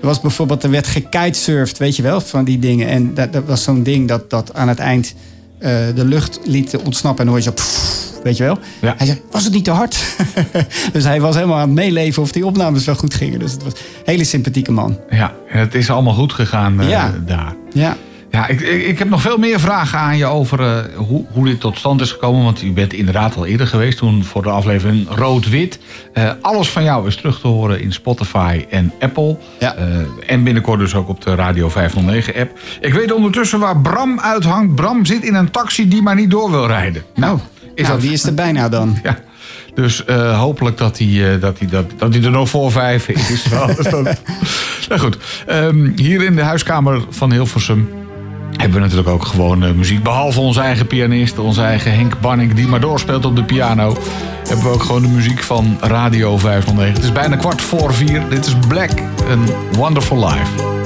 Er was bijvoorbeeld, er werd gekitesurfd, weet je wel, van die dingen. En dat, dat was zo'n ding dat, dat aan het eind eh, de lucht liet ontsnappen. En dan hoor je zo, pff, weet je wel. Ja. Hij zei, was het niet te hard? dus hij was helemaal aan het meeleven of die opnames wel goed gingen. Dus het was een hele sympathieke man. Ja, het is allemaal goed gegaan eh, Ja. daar. Ja. Ja, ik, ik, heb nog veel meer vragen aan je over eh, hoe, hoe dit tot stand is gekomen. Want u bent inderdaad al eerder geweest, toen voor de aflevering Rood-Wit. Eh, alles van jou is terug te horen in Spotify en Apple. Ja. En binnenkort dus ook op de Radio 509-app. Ik weet ondertussen waar Bram uithangt. Bram zit in een taxi die maar niet door wil rijden. Nou, is nou dat- die is er bijna dan. Ja. Dus eh, hopelijk dat hij, eh, dat, hij, dat, dat hij er nog voor vijf is. Nou goed, Ehm, hier in de huiskamer van Hilversum hebben we natuurlijk ook gewoon eh, muziek. Behalve onze eigen pianist, onze eigen Henk Banning, die maar doorspeelt op de piano. Hebben we ook gewoon de muziek van Radio 509. Het is bijna kwart voor vier. Dit is Black, een Wonderful Life.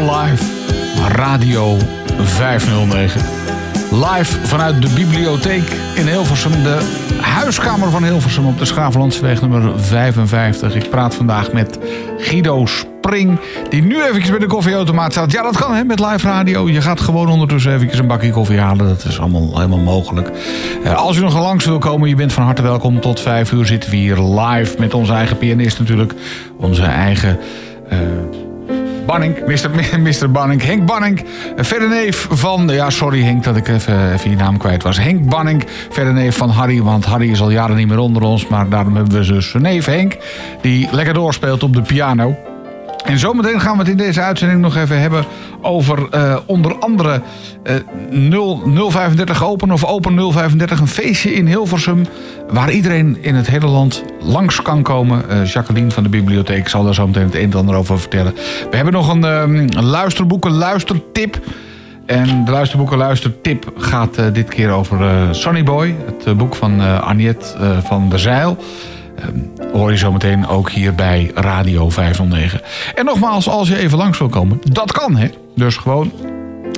Life, Radio 509. Live vanuit de bibliotheek in Hilversum, de huiskamer van Hilversum op de Schaaflandsweg nummer 55. Ik praat vandaag met Guido Spring, die nu eventjes bij de koffieautomaat staat. Ja, dat kan hè, met live radio. Je gaat gewoon ondertussen eventjes een bakje koffie halen. Dat is allemaal helemaal mogelijk. Eh, als u nog langs wil komen, je bent van harte welkom. Tot 5 uur zitten we hier live met onze eigen pianist natuurlijk. Onze eigen... eh, Banning, Mr. Banning, Henk Banning, eh, verder neef van, ja sorry Henk dat ik even, even je naam kwijt was. Henk Banning, verder neef van Harry, want Harry is al jaren niet meer onder ons. Maar daarom hebben we dus neef Henk, die lekker doorspeelt op de piano. En zometeen gaan we het in deze uitzending nog even hebben over eh, onder andere eh 0, 035 Open of Open 035. Een feestje in Hilversum waar iedereen in het hele land langs kan komen. Eh, Jacqueline van de bibliotheek zal daar zo meteen het een en ander over vertellen. We hebben nog een, ehm, een luisterboek, een luistertip. En de luisterboeken luistertip gaat eh, dit keer over eh, Sonny Boy. Het boek van eh, van der Zeil. Ehm, hoor je zometeen ook hier bij Radio 509. En nogmaals, als je even langs wil komen, dat kan hè. Dus gewoon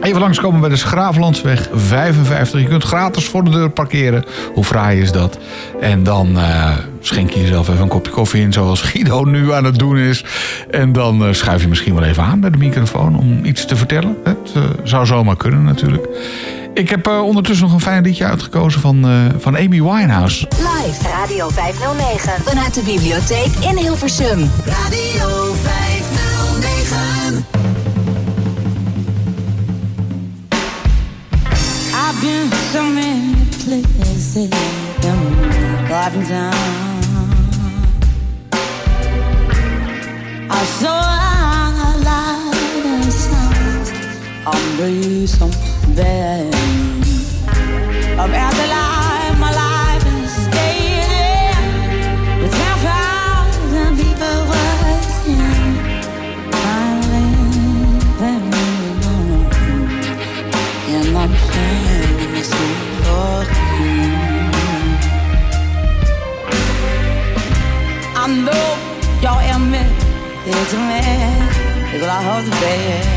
even langskomen bij de Schravenlandsweg 55. Je kunt gratis voor de deur parkeren. Hoe fraai is dat? En dan eh, schenk je jezelf even een kopje koffie in, zoals Guido nu aan het doen is. En dan eh, schuif je misschien wel even aan bij de microfoon om iets te vertellen. Het eh, zou zomaar kunnen natuurlijk. Ik heb eh, ondertussen nog een fijn liedje uitgekozen van, eh, van Amy Winehouse. Live Radio 509 vanuit de bibliotheek in Hilversum. Radio 509. I've been so many places and I saw a lot of afterlife. It's a man, because I hold the bad.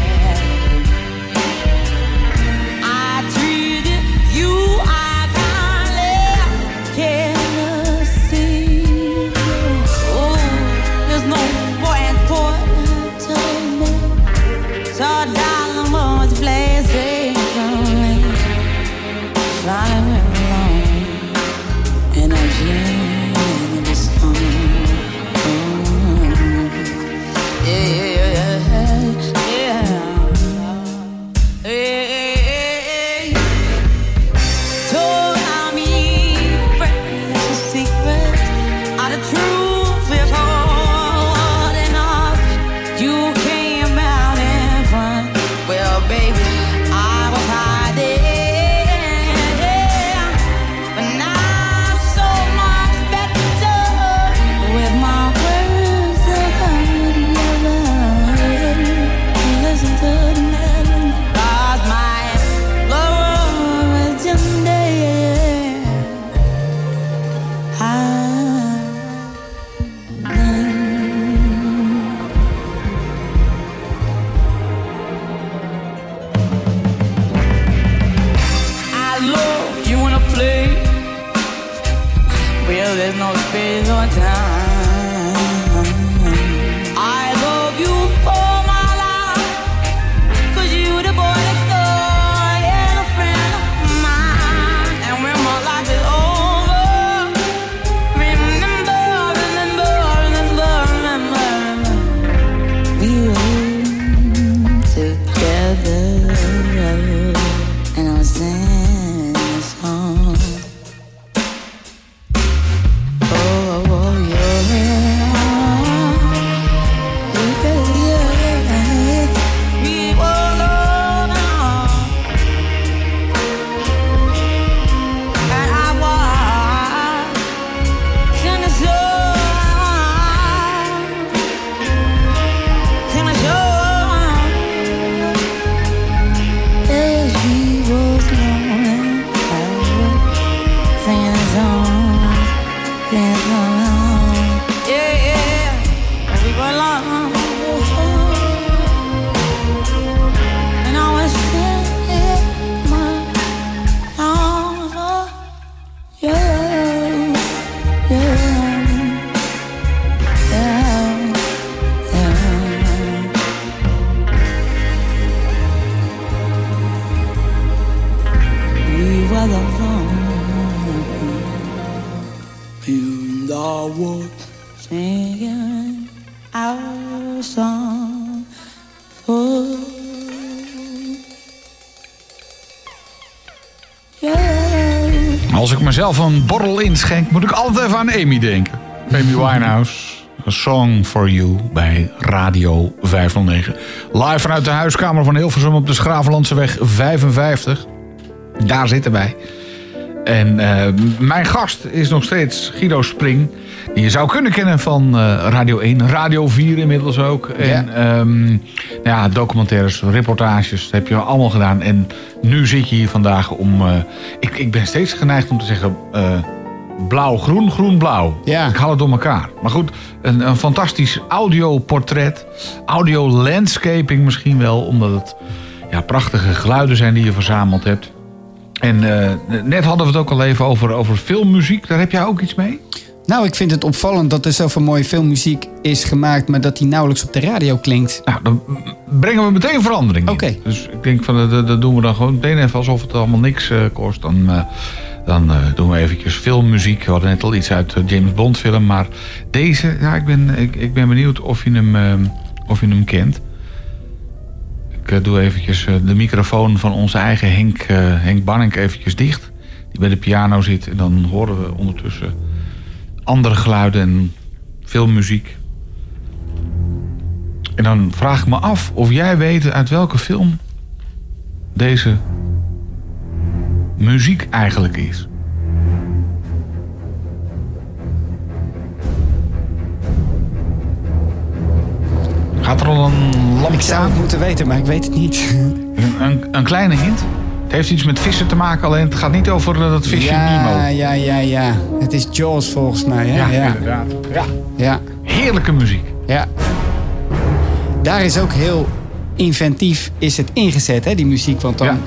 Ik mezelf een borrel inschenk, moet ik altijd even aan Amy denken. Amy Winehouse. A Song for You bij Radio 509. Live vanuit de huiskamer van Hilversum op de Schravenlandseweg 55. Daar zitten wij. En eh, mijn gast is nog steeds Guido Spring. Die je zou kunnen kennen van eh, Radio 1, Radio 4 inmiddels ook. En ehm, nou ja, documentaires, reportages, dat heb je allemaal gedaan. En nu zit je hier vandaag om... eh, ik, ik ben steeds geneigd om te zeggen... blauw-groen, groen-blauw. Ja. Ik haal het door elkaar. Maar goed, een, een fantastisch audioportret. Audio-landscaping misschien wel, omdat het ja, prachtige geluiden zijn die je verzameld hebt. En eh, net hadden we het ook al even over, over filmmuziek. Daar heb jij ook iets mee? Nou, ik vind het opvallend dat er zoveel mooie filmmuziek is gemaakt, maar dat die nauwelijks op de radio klinkt. Nou, dan brengen we meteen verandering in. Oké. Dus ik denk van, dat, dat doen we dan gewoon meteen even alsof het allemaal niks eh, kost. Dan, eh, dan eh, doen we eventjes filmmuziek. We hadden net al iets uit de James Bond film. Maar deze, ja, ik ben, ik, ik ben benieuwd of je hem, eh, of je hem kent. Ik eh, doe eventjes eh, de microfoon van onze eigen Henk, eh, Henk Banning eventjes dicht. Die bij de piano zit. En dan horen we ondertussen andere geluiden en veel muziek. En dan vraag ik me af of jij weet uit welke film deze muziek eigenlijk is. Gaat er al een Ik lampje zou aan? het moeten weten, maar ik weet het niet. Een, een, een kleine hint? Het heeft iets met vissen te maken, alleen het gaat niet over eh, dat visje ja, Nemo. ja, ja, ja. Het is Jaws volgens mij. Hè? Ja, ja. inderdaad. Ja. ja. Heerlijke muziek. Ja. Daar is ook heel inventief is het ingezet, hè, die muziek. Want dan, Ja.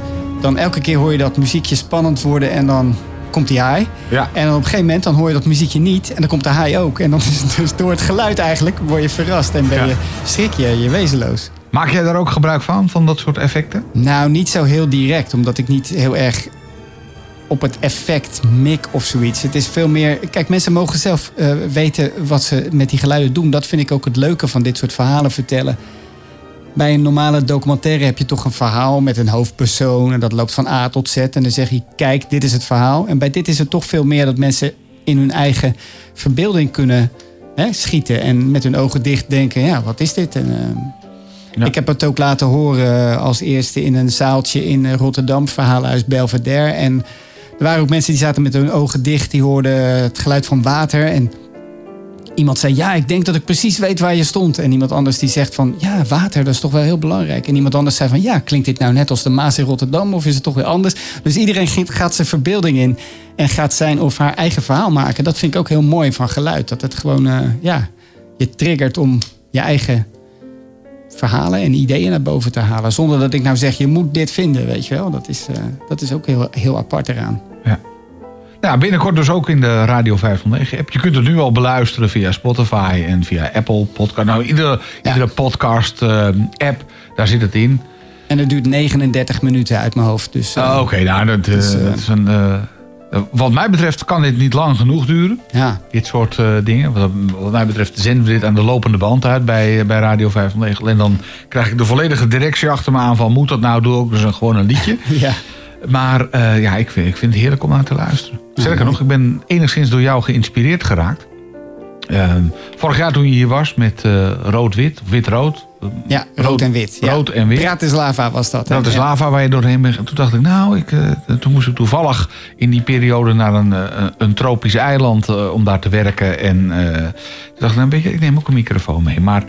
dan elke keer hoor je dat muziekje spannend worden en dan komt die haai. Ja. En op een gegeven moment dan hoor je dat muziekje niet en dan komt de haai ook. En dan is het dus door het geluid eigenlijk word je verrast en ben Ja. je, schrik je je wezenloos. Maak jij daar ook gebruik van, van dat soort effecten? Nou, niet zo heel direct, omdat ik niet heel erg op het effect mik of zoiets. Het is veel meer. Kijk, mensen mogen zelf eh, weten wat ze met die geluiden doen. Dat vind ik ook het leuke van dit soort verhalen vertellen. Bij een normale documentaire heb je toch een verhaal met een hoofdpersoon. En dat loopt van A tot Z. En dan zeg je: kijk, dit is het verhaal. En bij dit is het toch veel meer dat mensen in hun eigen verbeelding kunnen hè, schieten. En met hun ogen dicht denken: ja, wat is dit? En, Ja. Ik heb het ook laten horen als eerste in een zaaltje in eh, Rotterdam, verhalenhuis Belvedere. En er waren ook mensen die zaten met hun ogen dicht, die hoorden het geluid van water. En iemand zei, ja, ik denk dat ik precies weet waar je stond. En iemand anders die zegt van, ja, water, dat is toch wel heel belangrijk. En iemand anders zei van, ja, klinkt dit nou net als de Maas in Rotterdam of is het toch weer anders? Dus iedereen gaat zijn verbeelding in en gaat zijn of haar eigen verhaal maken. Dat vind ik ook heel mooi van geluid. Dat het gewoon, eh, ja, je triggert om je eigen verhalen en ideeën naar boven te halen. Zonder dat ik nou zeg, je moet dit vinden, weet je wel. Dat is, eh, dat is ook heel, heel apart eraan. Ja, binnenkort dus ook in de Radio 509 app. Je kunt het nu al beluisteren via Spotify en via Apple Podcast. Nou, iedere, iedere podcast eh, app, daar zit het in. En het duurt 39 minuten uit mijn hoofd. Dus, eh, Oh, Oké, nou, dat, eh, Dus, eh, dat is een... eh, eh, wat mij betreft kan dit niet lang genoeg duren. ja. Dit soort eh, dingen. Wat, wat mij betreft zenden we dit aan de lopende band uit bij, eh, bij Radio 509. En dan krijg ik de volledige directie achter me aan van... moet dat nou, doe ook dus een, gewoon een liedje. ja. Maar eh, ja, ik vind, ik vind het heerlijk om naar te luisteren. Sterker nog, ik ben enigszins door jou geïnspireerd geraakt. Ehm, vorig jaar toen je hier was met eh, rood-wit, wit-rood. ja, rood en wit. Ja. Rood en wit. Bratislava was dat. hè? Dat is Ja. lava waar je doorheen bent. En toen dacht ik, nou, ik, eh, toen moest ik toevallig in die periode naar een, een tropisch eiland om daar te werken. En toen dacht ik, nou, weet je, ik neem ook een microfoon mee. Maar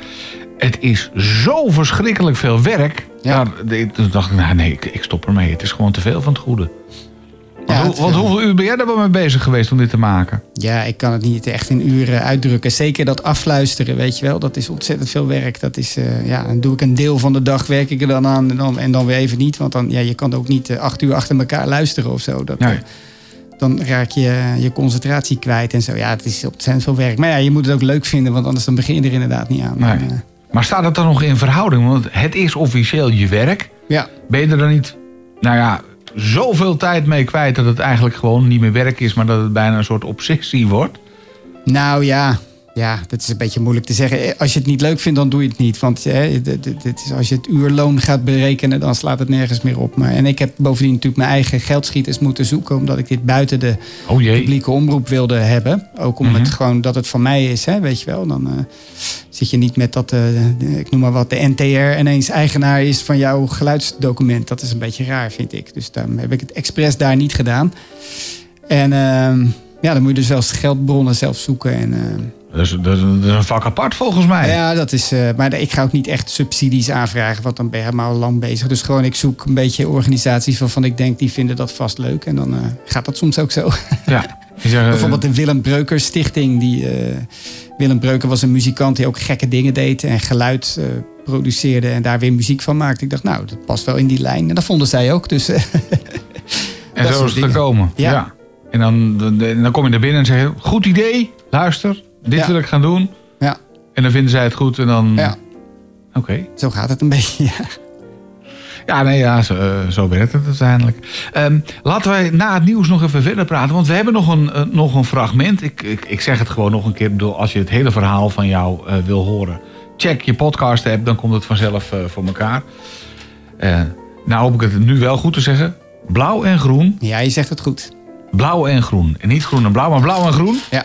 het is zo verschrikkelijk veel werk. Ja. Ja. toen dacht ik, nou, nee, ik, ik stop ermee. Het is gewoon te veel van het goede. Ja, Want, het- hoe- want hoeveel uur ben jij er wel mee bezig geweest om dit te maken? Ja, ik kan het niet echt in uren uitdrukken. Zeker dat afluisteren, weet je wel. Dat is ontzettend veel werk. Dat is, eh, ja, dan doe ik een deel van de dag, werk ik er dan aan en dan, en dan weer even niet. Want dan, ja, je kan ook niet eh, acht uur achter elkaar luisteren of zo. Dat, Nee. eh, dan raak je je concentratie kwijt en zo. Ja, het is ontzettend veel werk. Maar ja, je moet het ook leuk vinden, want anders dan begin je er inderdaad niet aan. Nee. En, Maar staat het dan nog in verhouding? Want het is officieel je werk. ja, Ben je er dan niet, nou ja, zoveel tijd mee kwijt dat het eigenlijk gewoon niet meer werk is, maar dat het bijna een soort obsessie wordt? Nou ja, ja, dat is een beetje moeilijk te zeggen. Eh, Als je het niet leuk vindt, dan doe je het niet. Want hè, dit- dit- is, als je het uurloon gaat berekenen, dan slaat het nergens meer op. Maar, en ik heb bovendien natuurlijk mijn eigen geldschieters moeten zoeken... omdat ik dit buiten de Oh publieke omroep wilde hebben. Ook om Mhm. het gewoon dat het van mij is, hè, weet je wel. Dan eh, zit je niet met dat, eh, de- ik noem maar wat, de NTR ineens eigenaar is van jouw geluidsdocument. Dat is een beetje raar, vind ik. Dus daarom heb ik het expres daar niet gedaan. En ehm, ja, dan moet je dus wel eens geldbronnen zelf zoeken. En, ehm, Dat is, dat, is, een vak apart volgens mij. ja, dat is. eh, maar ik ga ook niet echt subsidies aanvragen, want dan ben je helemaal lang bezig. Dus gewoon, ik zoek een beetje organisaties waarvan ik denk die vinden dat vast leuk. En dan eh, gaat dat soms ook zo. Ja. Eh, Bijvoorbeeld de Willem Breuker Stichting. Die, eh, Willem Breuker was een muzikant die ook gekke dingen deed en geluid produceerde en daar weer muziek van maakte. Ik dacht, nou, dat past wel in die lijn. En dat vonden zij ook. Dus en zo is het gekomen. Ja. En dan, dan, dan kom je naar binnen en zeg je, goed idee, luister, dit Ja. wil ik gaan doen. Ja. En dan vinden zij het goed en dan... ja, Oké. zo gaat het een beetje. Ja. Ja, nee, ja, zo, eh, zo werkt het uiteindelijk. Ehm, laten wij na het nieuws nog even verder praten. Want we hebben nog een, eh, nog een fragment. Ik, ik, ik zeg het gewoon nog een keer. Bedoel, Als je het hele verhaal van jou eh, wil horen... check je podcast app, dan komt het vanzelf voor elkaar. Nou hoop ik het nu wel goed te zeggen. Blauw en groen. ja, je zegt het goed. Blauw en groen. En niet groen en blauw, maar blauw en groen. Ja.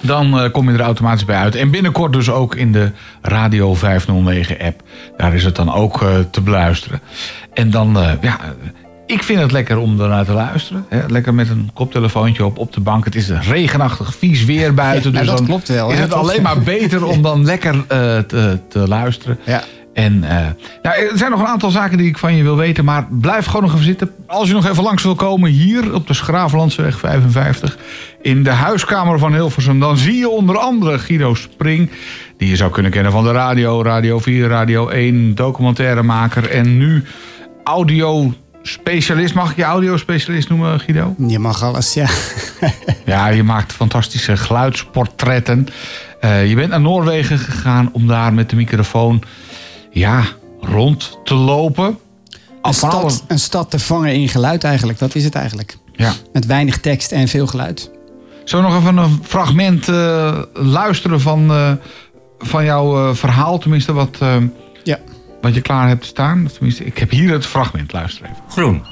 Dan eh, kom je er automatisch bij uit. En binnenkort dus ook in de Radio 509 app. Daar is het dan ook eh, te beluisteren. En dan, eh, ja, ik vind het lekker om ernaar te luisteren. Hè? Lekker met een koptelefoontje op, op de bank. Het is regenachtig, vies weer buiten. Ja, nou, dus dat dan klopt wel, Is het Klopt. alleen maar beter om dan lekker te, te luisteren. Ja. En eh, nou, er zijn nog een aantal zaken die ik van je wil weten, maar blijf gewoon nog even zitten. Als je nog even langs wil komen hier op de Schravenlandseweg 55 in de huiskamer van Hilversum, dan zie je onder andere Guido Spring, die je zou kunnen kennen van de radio, Radio 4, Radio 1, documentairemaker en nu audio-specialist. Mag ik je audio-specialist noemen, Guido? Je mag alles, ja. Ja, je maakt fantastische geluidsportretten. Eh, je bent naar Noorwegen gegaan om daar met de microfoon ja, rond te lopen. Een stad, een stad te vangen in geluid eigenlijk, dat is het eigenlijk. Ja. Met weinig tekst en veel geluid. Zullen we nog even een fragment eh, luisteren van, eh, van jouw eh, verhaal? Tenminste, wat, Ja. wat je klaar hebt staan. Tenminste, ik heb hier het fragment. Luister even. Groen.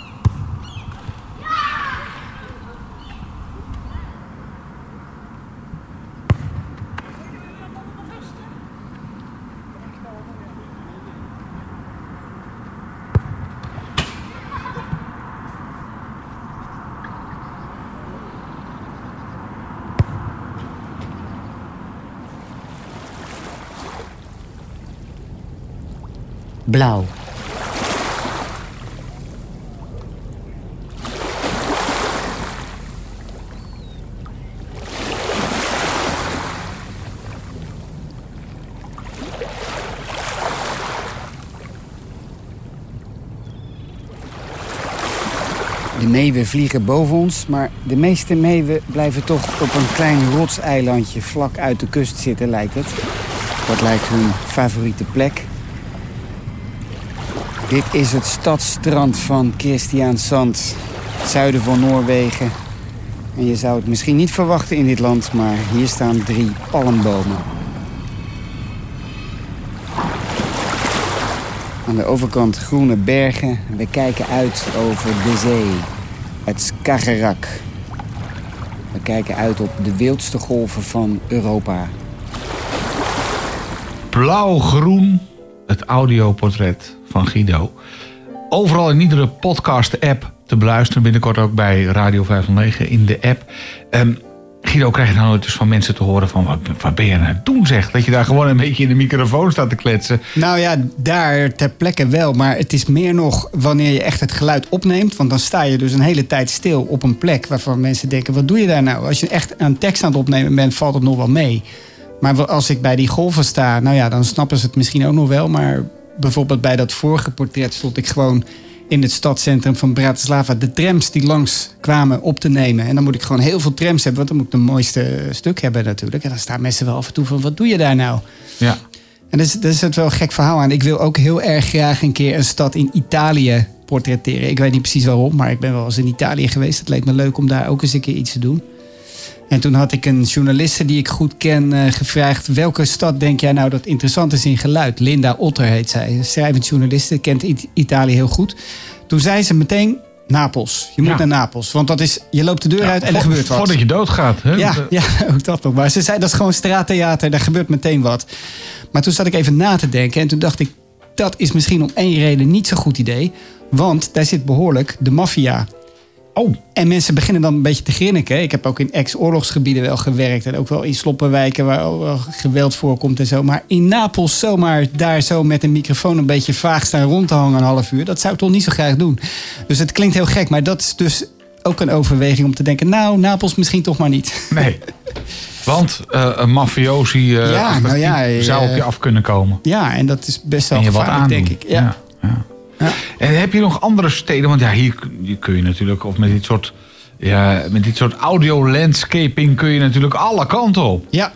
Blauw. De meeuwen vliegen boven ons, maar de meeste meeuwen blijven toch op een klein rotseilandje vlak uit de kust zitten, lijkt het. Dat lijkt hun favoriete plek. Dit is het stadsstrand van Christiansand, zuiden van Noorwegen. En je zou het misschien niet verwachten in dit land, maar hier staan drie palmbomen. Aan de overkant groene bergen. We kijken uit over de zee. Het Skagerrak. We kijken uit op de wildste golven van Europa. Blauw-groen, het audioportret van Guido. Overal in iedere podcast-app te beluisteren. Binnenkort ook bij Radio 509 in de app. Ehm, Guido, krijg je nou nooit eens van mensen te horen van... wat, ben je aan het doen, zeg? Dat je daar gewoon een beetje in de microfoon staat te kletsen. Nou ja, daar ter plekke wel. Maar het is meer nog wanneer je echt het geluid opneemt. Want dan sta je dus een hele tijd stil op een plek waarvan mensen denken: wat doe je daar nou? Als je echt een tekst aan het opnemen bent, valt het nog wel mee. Maar als ik bij die golven sta, nou ja, dan snappen ze het misschien ook nog wel. Maar bijvoorbeeld bij dat vorige portret stond ik gewoon in het stadscentrum van Bratislava de trams die langs kwamen op te nemen. En dan moet ik gewoon heel veel trams hebben, want dan moet ik de mooiste stuk hebben natuurlijk. En dan staan mensen wel af en toe van: wat doe je daar nou? Ja. En dat is, dat is het wel een gek verhaal aan. Ik wil ook heel erg graag een keer een stad in Italië portretteren. Ik weet niet precies waarom, maar ik ben wel eens in Italië geweest. Het leek me leuk om daar ook eens een keer iets te doen. En toen had ik een journaliste die ik goed ken eh, gevraagd... welke stad denk jij nou dat interessant is in geluid? Linda Otter heet zij, een schrijvend journaliste, kent Italië heel goed. Toen zei ze meteen Napels. Je moet Ja. naar Napels, want dat is, je loopt de deur uit en er gebeurt wat. Voordat je doodgaat. Hè? Ja, ja, ook dat nog. Maar ze zei, dat is gewoon straattheater, daar gebeurt meteen wat. Maar toen zat ik even na te denken en toen dacht ik... dat is misschien om één reden niet zo'n goed idee. Want daar zit behoorlijk de maffia. Oh. En mensen beginnen dan een beetje te grinniken. Ik heb ook in ex-oorlogsgebieden wel gewerkt. En ook wel in sloppenwijken waar geweld voorkomt en zo. Maar in Napels zomaar daar zo met een microfoon een beetje vaag staan rond te hangen een half uur. Dat zou ik toch niet zo graag doen. Dus het klinkt heel gek. Maar dat is dus ook een overweging om te denken... nou, Napels misschien toch maar niet. Nee. Want eh, een mafiosi eh, Ja, nou ja, zou eh, op je af kunnen komen. Ja, en dat is best wel gevaarlijk, denk ik. Ja. ja. En heb je nog andere steden? Want ja, hier kun- hier kun je natuurlijk, of met dit soort, ja, met dit soort audio-landscaping kun je natuurlijk alle kanten op. Ja.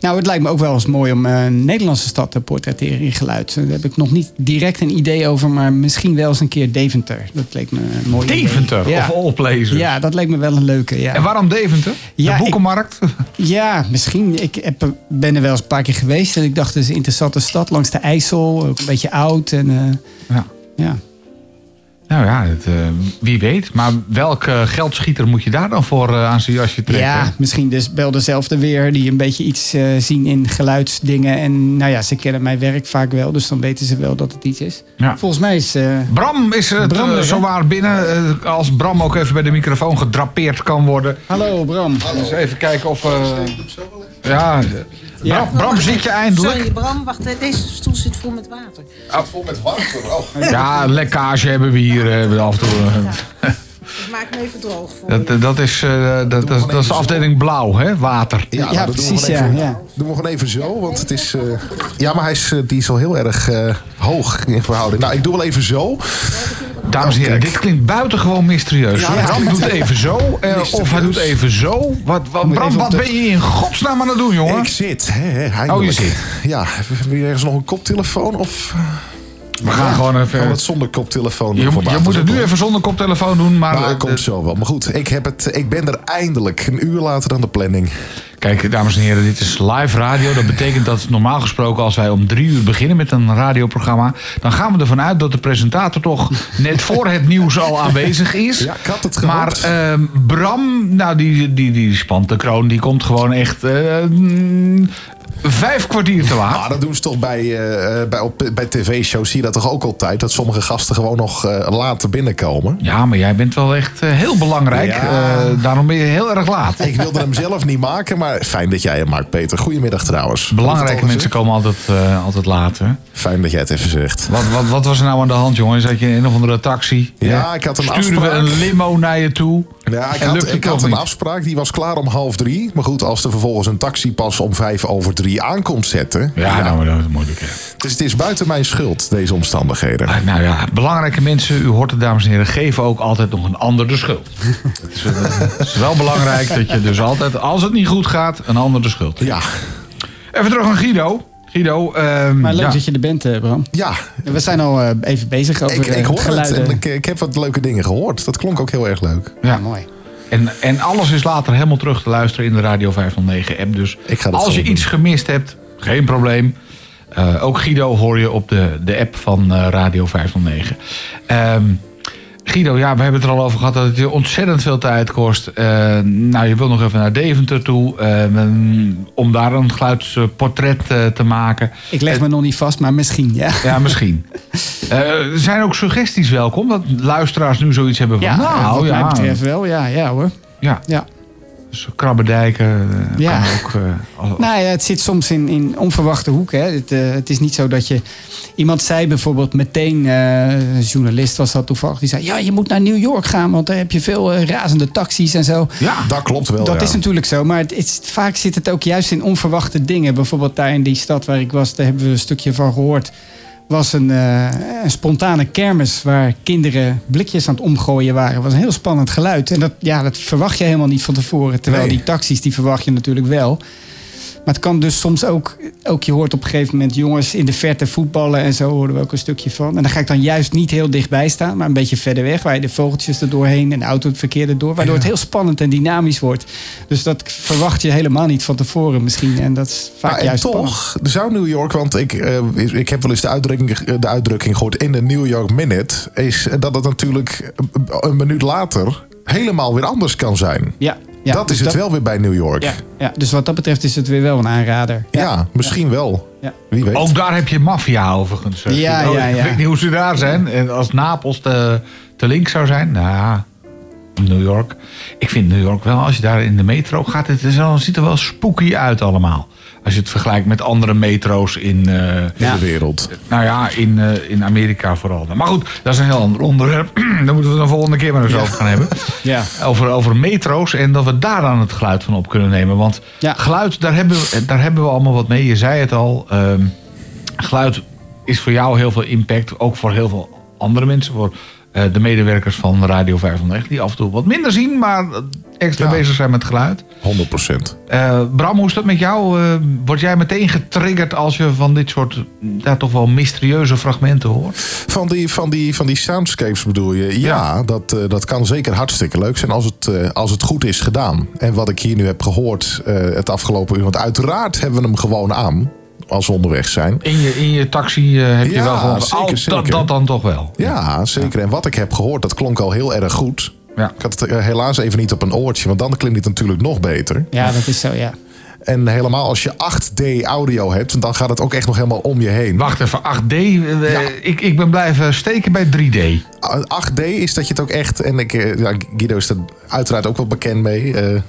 Nou, het lijkt me ook wel eens mooi om eh, een Nederlandse stad te portretteren in geluid. Daar heb ik nog niet direct een idee over, maar misschien wel eens een keer Deventer. Dat leek me een mooi. Deventer, Ja. of places. Ja, dat leek me wel een leuke. Ja. En waarom Deventer? Ja, de ik- boekenmarkt? Ja, misschien. Ik heb, ben er wel eens een paar keer geweest. En ik dacht, het is een interessante stad langs de IJssel. Ook een beetje oud. En, eh, Ja. Ja. Nou ja, het, eh, wie weet. Maar welke geldschieter moet je daar dan voor eh, aan zijn jasje trekken? Ja, misschien dus wel dezelfde weer. Die een beetje iets eh, zien in geluidsdingen. En nou ja, ze kennen mijn werk vaak wel. Dus dan weten ze wel dat het iets is. Ja. Volgens mij is... eh, Bram is het Bram zowaar binnen. als Bram ook even bij de microfoon gedrapeerd kan worden. Hallo Bram. Dus even kijken of... eh, Ja, Bram, Bram zit je eindelijk? Sorry, Bram, wacht. Deze stoel zit vol met water. Ah, vol met water. Oh. Ja, lekkage hebben we hier eh, af en toe. eh. Ik maak hem even droog voor Dat, dat, is, eh, dat, dat, dat is de afdeling blauw, hè? Water. Ja, nou, dat doen we gewoon even, Doen we gewoon even zo, want het is... eh, ja, maar hij is, eh, die is al heel erg eh, hoog in verhouding. Nou, ik doe wel even zo. Dames en heren, dit klinkt buitengewoon mysterieus. Ja, Bram doet even zo, eh, of hij doet even zo. Wat, wat, Bram, wat ben je in godsnaam aan het doen, jongen? Ik zit, hè, Oh, je zit. Ja, wil je ergens nog een koptelefoon? Of... We gaan gewoon even- Gaan het zonder koptelefoon doen Je, Dat moet het nu even zonder koptelefoon doen, maar... Maar eh, komt zo wel. Maar goed, ik, heb het, ik ben er eindelijk. Een uur later dan de planning. Kijk, dames en heren, dit is live radio. Dat betekent dat normaal gesproken als wij om drie uur beginnen met een radioprogramma... dan gaan we ervan uit dat de presentator toch net voor het nieuws al aanwezig is. Ja, ik had het Maar gehoopt. ehm, Bram, nou, die, die, die spant de kroon. Die komt gewoon echt eh, vijf kwartier te laat. Maar dat doen ze toch bij, eh, bij, op, bij tv-shows. Zie je dat toch ook altijd? Dat sommige gasten gewoon nog eh, later binnenkomen. Ja, maar jij bent wel echt eh, heel belangrijk. Ja. Eh, daarom ben je heel erg laat. Ik wilde hem zelf niet maken, maar fijn dat jij hem maakt, Peter. Goedemiddag trouwens. Belangrijke mensen komen altijd, eh, altijd gezegd? Fijn dat jij het even zegt. Wat, wat, wat was er nou aan de hand, jongen? Zat je in een of andere taxi? Ja, ik had een Sturen we afspraak. een limo naar je toe? Ja, ik had, ik een afspraak, die was klaar om half drie. Maar goed, als er vervolgens een taxi pas om vijf over drie aankomt zetten. Ja, nou, dat is moeilijk, hè. Dus het is buiten mijn schuld, deze omstandigheden. Ah, Nou ja, belangrijke mensen, u hoort het dames en heren, geven ook altijd nog een ander de schuld. het, is, eh, het is wel belangrijk dat je dus altijd, als het niet goed gaat, een ander de schuld. Ja. Even terug naar Guido. Guido, ehm, Maar leuk ja. dat je er bent, eh, Bram. Ja. We zijn al eh, even bezig over Ik, ik eh, hoor het geluiden. en ik, ik heb wat leuke dingen gehoord. Dat klonk ook heel erg leuk. Ja. mooi. En, en alles is later helemaal terug te luisteren in de Radio 509 app. Dus Ik ga dat als je iets gemist hebt, geen probleem. Eh, ook Guido hoor je op de, de app van eh, Radio 509. Ehm, Guido, ja, we hebben het er al over gehad dat het je ontzettend veel tijd kost. Eh, nou, je wil nog even naar Deventer toe eh, om daar een geluidsportret eh, te maken. Ik leg me nog niet vast, maar misschien, ja. Ja, misschien. Er zijn ook suggesties welkom. Dat luisteraars nu zoiets hebben van... Ja, nou, wat ja, mij betreft wel, ja, ja hoor. Ja. ja. Dus krabberdijken eh, Ja. kan ook... eh, Nou ja, het zit soms in, in onverwachte hoeken. Hè. Het, eh, het is niet zo dat je... Iemand zei bijvoorbeeld meteen, een journalist was dat toevallig... die zei, ja, je moet naar New York gaan... want daar heb je veel razende taxis en zo. Ja, dat klopt wel. Dat ja. is natuurlijk zo, maar het vaak zit het ook juist in onverwachte dingen. Bijvoorbeeld daar in die stad waar ik was, daar hebben we een stukje van gehoord. Was een, eh, een spontane kermis waar kinderen blikjes aan het omgooien waren. Het was een heel spannend geluid. En dat, ja, dat verwacht je helemaal niet van tevoren. Terwijl Nee. die taxis, die verwacht je natuurlijk wel. Maar het kan dus soms ook, ook, je hoort op een gegeven moment jongens in de verte voetballen en zo hoorden we ook een stukje van. En dan ga ik dan juist niet heel dichtbij staan, maar een beetje verder weg, waar je de vogeltjes er doorheen en de auto het verkeer erdoor, waardoor het heel spannend en dynamisch wordt. Dus dat verwacht je helemaal niet van tevoren misschien. En dat is vaak Maar en juist spannend. toch, zou New York, want ik, eh, ik heb wel eens de uitdrukking, de uitdrukking gehoord in de New York Minute, is dat het natuurlijk een minuut later helemaal weer anders kan zijn. Ja, ja, dat dus is het wel weer bij New York. Ja, ja, dus wat dat betreft is het weer wel een aanrader. Ja, misschien wel. Ja. Wie weet. Ook daar heb je maffia overigens. eh, Ja, Guido. ja, Ik weet niet hoe ze daar zijn. En als Napels te, te link zou zijn, nou ja, New York. Ik vind New York wel, als je daar in de metro gaat, het is wel, ziet er wel spooky uit allemaal. Als je het vergelijkt met andere metro's in, eh, in de wereld. Nou ja, in, eh, in Amerika vooral. Maar goed, dat is een heel ander onderwerp. Daar moeten we het de volgende keer maar eens over gaan hebben. Ja. Over, over metro's en dat we daar dan het geluid van op kunnen nemen. Want geluid, daar hebben, we, daar hebben we allemaal wat mee. Je zei het al. ehm, geluid is voor jou heel veel impact. Ook voor heel veel andere mensen. Voor eh, de medewerkers van Radio 509. Die af en toe wat minder zien, maar extra Ja. bezig zijn met geluid. 100 procent. Eh, Bram, hoe is dat met jou? Eh, word jij meteen getriggerd als je van dit soort ja, toch wel mysterieuze fragmenten hoort? Van die, van, die, van die soundscapes bedoel je? Ja, Dat, eh, dat kan zeker hartstikke leuk zijn als het, eh, als het goed is gedaan. En wat ik hier nu heb gehoord eh, het afgelopen uur... want uiteraard hebben we hem gewoon aan als we onderweg zijn. In je, in je taxi eh, heb je Ja, wel gewoon... zeker, zeker. Dat, dat dan toch wel? Ja, zeker. En wat ik heb gehoord, dat klonk al heel erg goed. Ja. Ik had het eh, helaas even niet op een oortje, want dan klinkt het natuurlijk nog beter. Ja, dat is zo, ja. En helemaal als je 8D audio hebt, dan gaat het ook echt nog helemaal om je heen. Wacht even, 8D? eh, ik, ik ben blijven steken bij 3D. 8D is dat je het ook echt, en ik, ja, Guido is er uiteraard ook wel bekend mee. eh,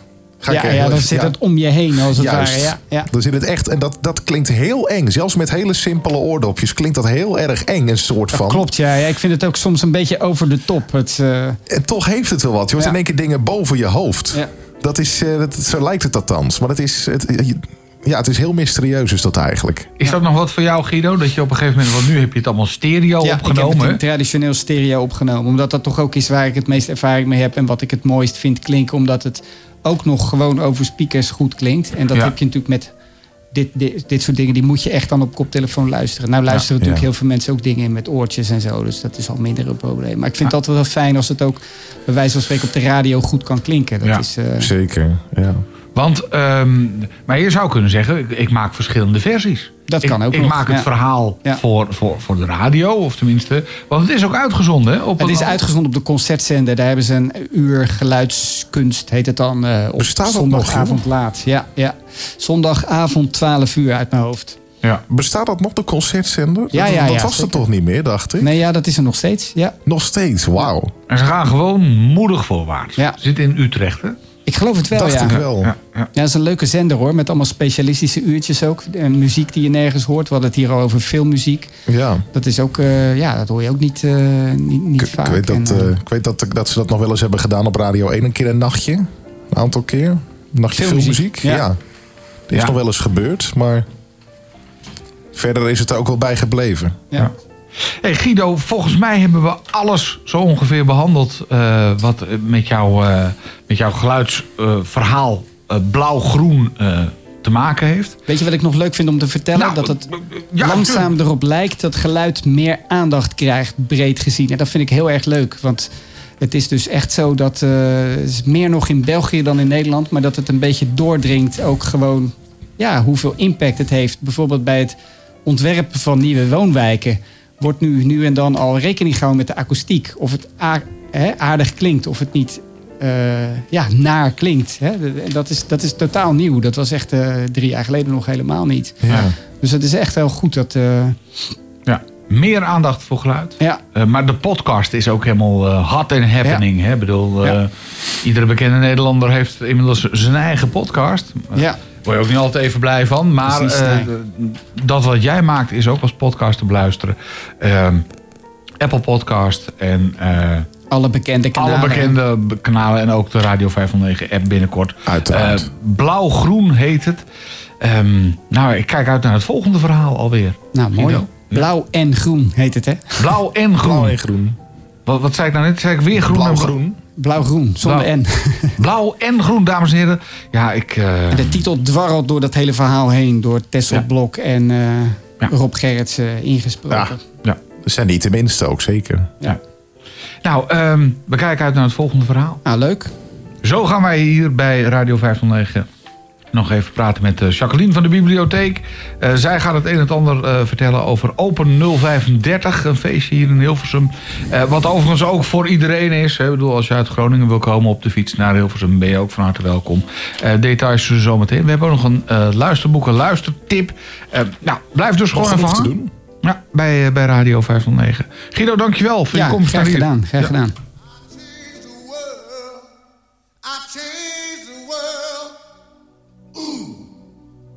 Ga ja, ja, dan even- zit ja. het om je heen als het Juist. ware. Ja, ja. Dan zit het echt, en dat, dat klinkt heel eng. Zelfs met hele simpele oordopjes klinkt dat heel erg eng, een soort van. Klopt, ja. ja. Ik vind het ook soms een beetje over de top. Het, eh, En toch heeft het wel wat. Je hoort Ja. in één keer dingen boven je hoofd. Ja. Dat is, eh, dat, zo lijkt het althans. Maar het is, het, ja, het is heel mysterieus is dat eigenlijk. Is dat nog wat voor jou, Guido? Dat je op een gegeven moment, want nu heb je het allemaal stereo ja, ik heb opgenomen. het traditioneel stereo opgenomen. Omdat dat toch ook is waar ik het meest ervaring mee heb. En wat ik het mooist vind klinken. Omdat het ook nog gewoon over speakers goed klinkt. En dat Ja. heb je natuurlijk met dit, dit, dit soort dingen. Die moet je echt dan op koptelefoon luisteren. Nou luisteren natuurlijk Ja. heel veel mensen ook dingen in met oortjes en zo. Dus dat is al minder een probleem. Maar ik vind het altijd wel fijn als het ook bij wijze van spreken op de radio goed kan klinken. Dat Ja. is, eh, Zeker, ja. Want, ehm, maar je zou kunnen zeggen, ik, ik maak verschillende versies. Dat ik, kan ook Ik nog, maak het ja. verhaal Ja. voor, voor, voor de radio, of tenminste. Want het is ook uitgezonden, hè? Op Het een- is uitgezonden op de concertzender. Daar hebben ze een uur geluidskunst, heet het dan, eh, op Bestaat dat zondagavond laat. Ja, ja. Zondagavond 12 uur uit mijn hoofd. Ja. Bestaat dat nog, de concertzender? Ja, dat ja, dat ja, was er toch niet meer, dacht ik? Nee, ja, dat is er nog steeds. Ja. Nog steeds, wauw. En ze gaan gewoon moedig voorwaarts. Ja. Zit in Utrecht, hè? Ik geloof het wel, dacht ja. ik wel. Ja, ja. Ja, dat is een leuke zender hoor, met allemaal specialistische uurtjes ook. En muziek die je nergens hoort. We hadden het hier al over filmmuziek. Ja. Dat is ook, eh, ja, dat hoor je ook niet, eh, niet, niet Ik, vaak. ik weet, dat, En, eh, eh, ik weet dat, dat ze dat nog wel eens hebben gedaan op Radio 1. Een keer een nachtje. Een aantal keer. Een nachtje Filmmuziek, filmmuziek. Ja. ja. Dat is Ja. nog wel eens gebeurd. Maar verder is het er ook wel bij gebleven. ja. Hey Guido, volgens mij hebben we alles zo ongeveer behandeld eh, wat eh, met, jou, eh, met jouw geluidsverhaal eh, blauw-groen te maken heeft. Weet je wat ik nog leuk vind om te vertellen? Nou, dat het ja, langzaam erop lijkt dat geluid meer aandacht krijgt, breed gezien. En dat vind ik heel erg leuk. Want het is dus echt zo dat is meer nog in België dan in Nederland, maar dat het een beetje doordringt ook gewoon ja, hoeveel impact het heeft. Bijvoorbeeld bij het ontwerpen van nieuwe woonwijken wordt nu, nu en dan al rekening gehouden met de akoestiek. Of het aardig klinkt, of het niet eh, ja, naar klinkt. Hè. En Dat, is, dat is totaal nieuw. Dat was echt eh, drie jaar geleden nog helemaal niet. Ja. Dus het is echt wel goed dat. eh, Ja, meer aandacht voor geluid. ja, maar de podcast is ook helemaal hot and happening. Hè? Ik bedoel, iedere bekende Nederlander heeft inmiddels zijn eigen podcast. Ja, Word je ook niet altijd even blij van. Maar Precies, eh, dat wat jij maakt is ook als podcast te beluisteren. Ehm, Apple Podcast en eh, alle bekende kanalen. alle bekende kanalen. En ook de Radio 509 app binnenkort. Uiteraard. Eh, Blauw-groen heet het. Ehm, nou, ik kijk uit naar het volgende verhaal alweer. Nou, mooi. Guido. Blauw en groen heet het, hè? Blauw en groen. Blauw en groen. Wat, wat zei ik nou net? Zei ik weer groen? en bla- Blauw-groen. Zonder Blauw. N. Blauw en groen, dames en heren. Ja, ik... eh, De titel dwarrelt door dat hele verhaal heen. Door Tessel Ja. Blok en eh, Ja. Rob Gerrits eh, ingesproken. Ja. ja. Dat zijn niet de minste ook, zeker. Nou, ehm, we kijken uit naar het volgende verhaal. Nou, leuk. Zo gaan wij hier bij Radio 509 nog even praten met eh, Jacqueline van de bibliotheek. Eh, zij gaat het een en het ander eh, vertellen over Open 035, een feestje hier in Hilversum. Eh, wat overigens ook voor iedereen is. Hè. Ik bedoel, als je uit Groningen wil komen op de fiets naar Hilversum, ben je ook van harte welkom. Eh, details zometeen. We hebben ook nog een luisterboek, een luistertip. Eh, nou, blijf dus gewoon even hangen. doen. Ja, bij, bij Radio 509. Guido, dankjewel voor Ja, je komst graag naar hier. gedaan. Graag Ja. gedaan.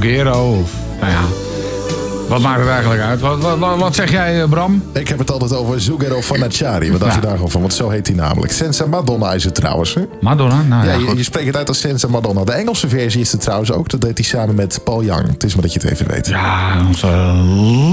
Tsugero. Of, nou ja. Wat maakt het eigenlijk uit? Wat, wat, wat, zeg jij, eh, Bram? Ik heb het altijd over Zugero Fanacciari. Wat dacht je daarvan van? Want zo heet hij namelijk. Senza Madonna is het trouwens. Hè? Madonna? Nou ja, Ja, je, spreekt het uit als Senza Madonna. De Engelse versie is het trouwens ook. Dat deed hij samen met Paul Young. Het is maar dat je het even weet. Ja, onze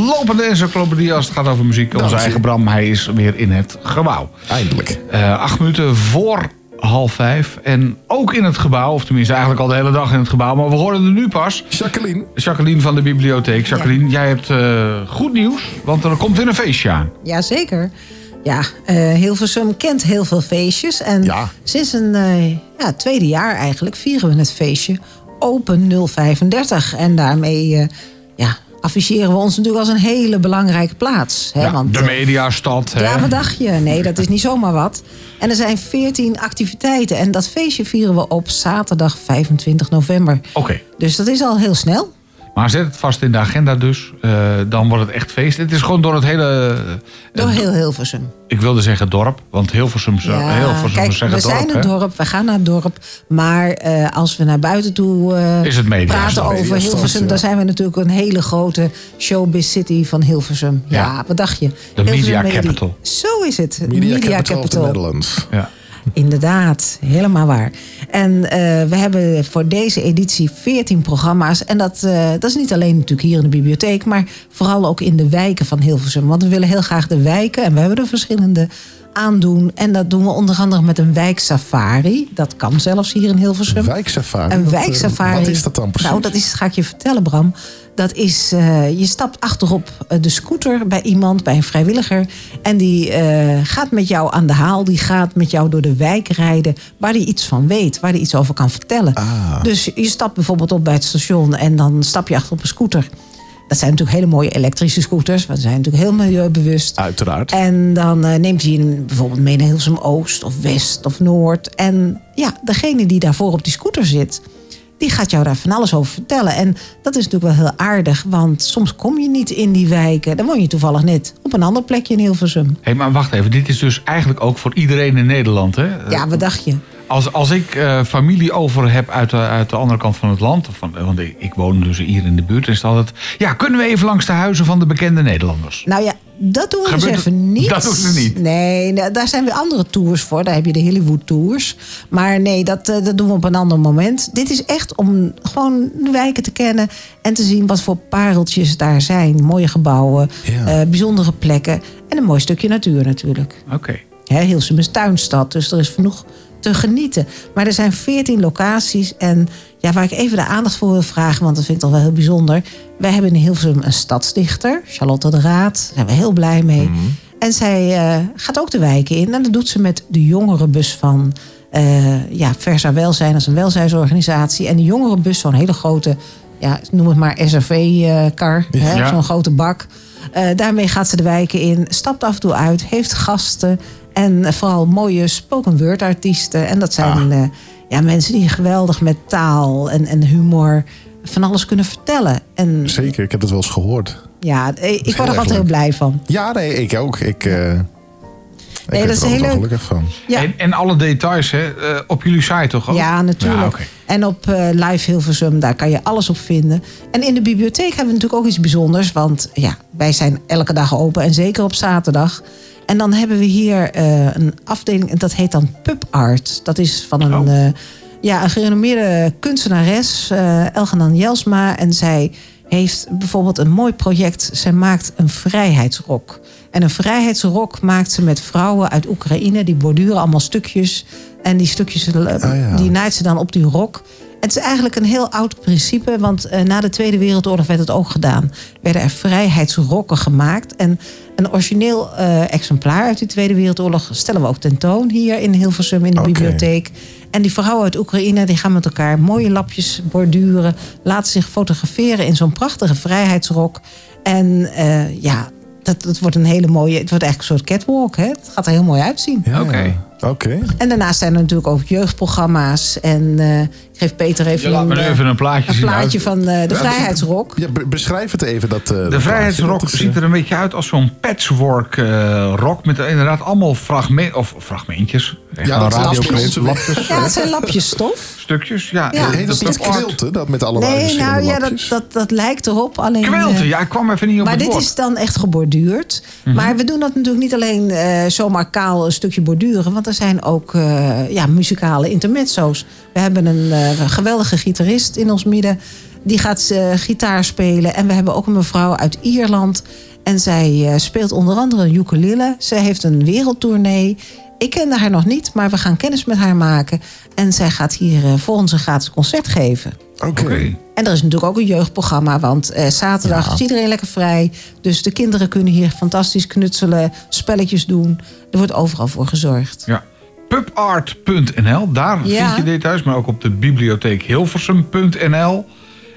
lopende encyclopedie als het gaat over muziek. Onze Nou, eigen zie- Bram, hij is weer in het gebouw. Eindelijk. Eh, acht minuten voor half vijf. En ook in het gebouw, of tenminste eigenlijk al de hele dag in het gebouw. Maar we horen er nu pas. Jacqueline. Jacqueline van de bibliotheek. Jacqueline, jij hebt eh, goed nieuws. Want er komt weer een feestje aan. Jazeker. Ja, eh Hilversum kent heel veel feestjes. En Ja. sinds een eh, ja, tweede jaar eigenlijk vieren we het feestje Open 035. En daarmee eh, afficheren we ons natuurlijk als een hele belangrijke plaats. Hè? Ja, Want, de eh, mediastad. hè? ja, wat dacht je? Nee, dat is niet zomaar wat. En er zijn 14 activiteiten. En dat feestje vieren we op zaterdag 25 november. Oké. Dus dat is al heel snel. Maar zet het vast in de agenda dus. Eh, dan wordt het echt feest. Het is gewoon door het hele... eh, Door heel Hilversum. Ik wilde zeggen dorp. Want Hilversum, Ja, Hilversum kijk, zeggen we dorp. zijn een dorp, we gaan naar het dorp. Maar eh, als we naar buiten toe eh, Is het praten over Hilversum... ja. dan zijn we natuurlijk een hele grote showbiz city van Hilversum. Ja, Ja. wat dacht je? De media Medi- capital. Zo is het. Media, Capital of the Netherlands. Ja. Inderdaad, helemaal waar. En eh, we hebben voor deze editie 14 programma's. En dat, eh, dat is niet alleen natuurlijk hier in de bibliotheek, maar vooral ook in de wijken van Hilversum. Want we willen heel graag de wijken, en we hebben er verschillende aandoen. En dat doen we onder andere met een wijksafari. Dat kan zelfs hier in Hilversum. Wijksafari. Een Wat, eh, wijksafari. Wat is dat dan precies? Nou, dat is, ga ik je vertellen, Bram. Dat is, eh, je stapt achterop eh, de scooter bij iemand, bij een vrijwilliger. En die gaat met jou aan de haal. Die gaat met jou door de wijk rijden. Waar hij iets van weet, waar hij iets over kan vertellen. Ah. Dus je stapt bijvoorbeeld op bij het station en dan stap je achter op een scooter. Dat zijn natuurlijk hele mooie elektrische scooters. Want ze zijn natuurlijk heel milieubewust. Uiteraard. En dan eh, neemt hij hem bijvoorbeeld mee naar Hilversum Oost of West of Noord. En ja, degene die daarvoor op die scooter zit, die gaat jou daar van alles over vertellen. En dat is natuurlijk wel heel aardig, want soms kom je niet in die wijken. Dan woon je toevallig net op een ander plekje in Hilversum. Hé, maar wacht even. Dit is dus eigenlijk ook voor iedereen in Nederland, hè? Ja, wat dacht je? Als, als ik eh, familie over heb uit de, uit de andere kant van het land... Of van, want ik, ik woon dus hier in de buurt... is het altijd... Ja, kunnen we even langs de huizen van de bekende Nederlanders? Nou ja, dat doen we Gebeurt dus het- even niet. dat doen ze niet? Nee, da- daar zijn weer andere tours voor. Daar heb je de Hollywood tours. Maar nee, dat, eh, dat doen we op een ander moment. Dit is echt om gewoon de wijken te kennen... en te zien wat voor pareltjes daar zijn. Mooie gebouwen, Ja. eh, bijzondere plekken... en een mooi stukje natuur natuurlijk. Oké. Hè, Hilversum is tuinstad, dus er is genoeg te genieten. Maar er zijn 14 locaties. En ja, waar ik even de aandacht voor wil vragen, want dat vind ik toch wel heel bijzonder. Wij hebben in Hilversum een stadsdichter, Charlotte de Raad. Daar zijn we heel blij mee. En zij eh, gaat ook de wijken in. En dat doet ze met de jongerenbus van eh, ja, Versa Welzijn. Dat is een welzijnsorganisatie. En die jongerenbus, zo'n hele grote, ja, noem het maar SRV-kar. Ja. Zo'n grote bak. Eh, daarmee gaat ze de wijken in, stapt af en toe uit, heeft gasten. En vooral mooie spoken word artiesten. En dat zijn eh, ja, mensen die geweldig met taal en, en humor van alles kunnen vertellen. En Zeker, ik heb het wel eens gehoord. ja, eh, ik word er altijd heel blij van. Ja, nee, ik ook. Ik, eh ik dat is er heel leuk. gelukkig van. Ja. En, en alle details hè, eh, op jullie site toch ook? Ja, natuurlijk. Ja. En op eh, Live Hilversum, daar kan je alles op vinden. En in de bibliotheek hebben we natuurlijk ook iets bijzonders. Want ja, wij zijn elke dag open en zeker op zaterdag. En dan hebben we hier eh, een afdeling, dat heet dan Pub Art. Dat is van een, Oh. eh, ja, een gerenommeerde kunstenares, eh Elgenan Jelsma. En zij heeft bijvoorbeeld een mooi project. Zij maakt een vrijheidsrok. En een vrijheidsrok maakt ze met vrouwen uit Oekraïne. Die borduren allemaal stukjes. En die stukjes ja. die naait ze dan op die rok. Het is eigenlijk een heel oud principe, want eh, na de Tweede Wereldoorlog werd het ook gedaan. Werden er vrijheidsrokken gemaakt. En een origineel eh, exemplaar uit die Tweede Wereldoorlog stellen we ook tentoon hier in Hilversum in de bibliotheek. En die vrouwen uit Oekraïne die gaan met elkaar mooie lapjes borduren, laten zich fotograferen in zo'n prachtige vrijheidsrok. En eh, ja, dat, dat wordt een hele mooie, het wordt eigenlijk een soort catwalk. Hè? Het gaat er heel mooi uitzien. Ja, Oké. ja. Oké. En daarnaast zijn er natuurlijk ook jeugdprogramma's. En eh, ik geef Peter even, een, eh, even een plaatje een plaatje uit- van eh, de Ja, Vrijheidsrock. Ja, be- beschrijf het even. Dat, eh, De plaatje. Is, ziet er een beetje uit als zo'n patchwork eh, rock. Met inderdaad allemaal fragment, of fragmentjes. Ja, dat is radioclip, lapjes. lapjes. Ja, het zijn lapjes stof. Stukjes, ja. Ja. Dat- Heet dat dat- niet kwilten? Dat met allemaal Nee, verschillende nou ja, dat, dat, dat lijkt erop. Alleen, Kwelten, eh, ja, ik kwam even niet op maar het dit woord. is dan echt geborduurd. Mhm. Maar we doen dat natuurlijk niet alleen eh, zomaar kaal een stukje borduren. Want er zijn ook eh, ja, muzikale intermezzo's. We hebben een eh, geweldige gitarist in ons midden. Die gaat eh, gitaar spelen. En we hebben ook een mevrouw uit Ierland. En zij speelt onder andere een ukulele. Zij heeft een wereldtournee. Ik kende haar nog niet, maar we gaan kennis met haar maken. En zij gaat hier eh, voor ons een gratis concert geven. Oké. En er is natuurlijk ook een jeugdprogramma, want eh, zaterdag Ja. is iedereen lekker vrij. Dus de kinderen kunnen hier fantastisch knutselen, spelletjes doen. Er wordt overal voor gezorgd. Ja. Pubart.nl, daar Ja. vind je details. Maar ook op de bibliotheek Hilversum.nl.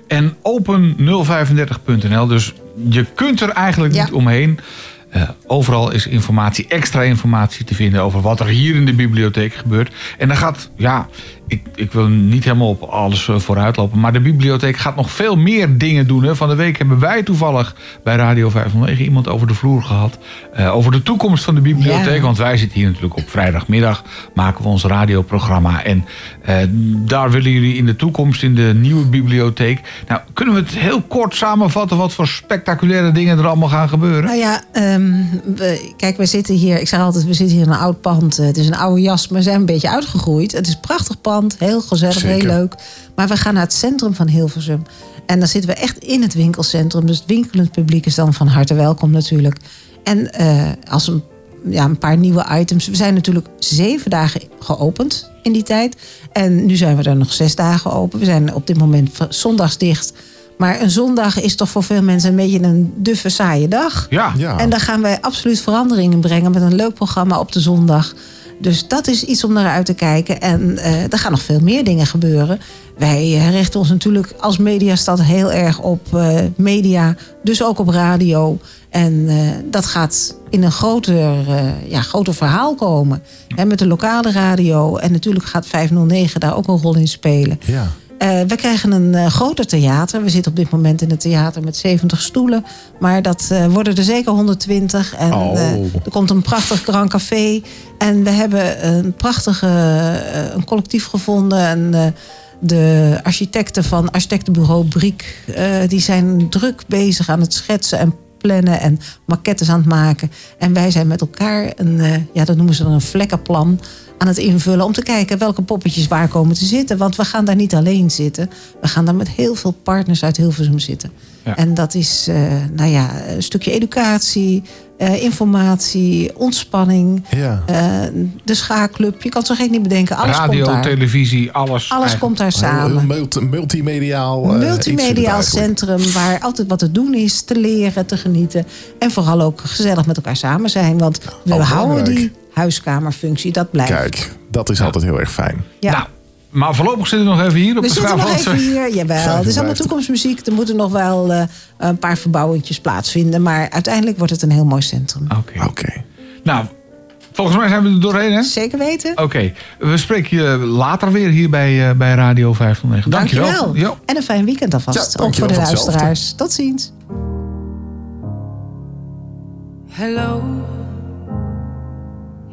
En open035.nl. Dus je kunt er eigenlijk Ja. niet omheen. Eh, overal is informatie, extra informatie te vinden over wat er hier in de bibliotheek gebeurt. En dan gaat, ja, ik, ik wil niet helemaal op alles eh, vooruitlopen. Maar de bibliotheek gaat nog veel meer dingen doen. Hè. Van de week hebben wij toevallig bij Radio 509 iemand over de vloer gehad. eh, over de toekomst van de bibliotheek. Ja. Want wij zitten hier natuurlijk op vrijdagmiddag. Maken we ons radioprogramma. En eh, daar willen jullie in de toekomst, in de nieuwe bibliotheek. Nou, kunnen we het heel kort samenvatten wat voor spectaculaire dingen er allemaal gaan gebeuren? Nou ja, ehm, we, kijk, we zitten hier. Ik zeg altijd, we zitten hier in een oud pand. Het is een oude jas, maar we zijn een beetje uitgegroeid. Het is een prachtig pand, heel gezellig, Zeker. heel leuk. Maar we gaan naar het centrum van Hilversum. En dan zitten we echt in het winkelcentrum. Dus het winkelend publiek is dan van harte welkom natuurlijk. En eh, als een, ja, een paar nieuwe items. We zijn natuurlijk zeven dagen geopend in die tijd. En nu zijn we er nog zes dagen open. We zijn op dit moment zondags dicht. Maar een zondag is toch voor veel mensen een beetje een duffe, saaie dag. Ja. Ja. En daar gaan wij absoluut verandering in brengen met een leuk programma op de zondag. Dus dat is iets om naar uit te kijken. En eh, er gaan nog veel meer dingen gebeuren. Wij eh, richten ons natuurlijk als mediastad heel erg op eh, media, dus ook op radio. En dat gaat in een groter, ja, groter verhaal komen. Met de lokale radio. En natuurlijk gaat 509 daar ook een rol in spelen. Ja. Eh, we krijgen een eh, groter theater. We zitten op dit moment in het theater met 70 stoelen. Maar dat eh, worden er zeker 120. En Oh. er komt een prachtig Grand Café. En we hebben een prachtige een collectief gevonden. En, de architecten van architectenbureau Briek... die zijn druk bezig aan het schetsen en plannen en maquettes aan het maken. En wij zijn met elkaar een, ja, dat noemen ze dan een vlekkenplan aan het invullen om te kijken welke poppetjes waar komen te zitten. Want we gaan daar niet alleen zitten. We gaan daar met heel veel partners uit Hilversum zitten. Ja. En dat is eh, nou ja, een stukje educatie, eh, informatie, ontspanning, Ja. eh, de schaakclub. Je kan het zo gek niet bedenken. Alles Radio, komt daar. televisie, alles. Alles eigenlijk. komt daar samen. multi- multimediaal. eh, Multimediaal centrum waar altijd wat te doen is, te leren, te genieten. En vooral ook gezellig met elkaar samen zijn. Want we Oh, houden die huiskamerfunctie, dat blijft. Kijk, dat is altijd heel erg fijn. Ja. Nou, maar voorlopig zitten we nog even hier op we de zitten nog even hier. Jawel, het is allemaal 55. toekomstmuziek. Er moeten nog wel eh, een paar verbouwingjes plaatsvinden. Maar uiteindelijk wordt het een heel mooi centrum. Oké. Oké. Nou, volgens mij zijn we er doorheen, hè? Zeker weten. Oké, we spreken je later weer hier bij, eh, bij Radio 509. Dankjewel. En een fijn weekend Ja, alvast. ook voor de luisteraars. Tot ziens. Hello,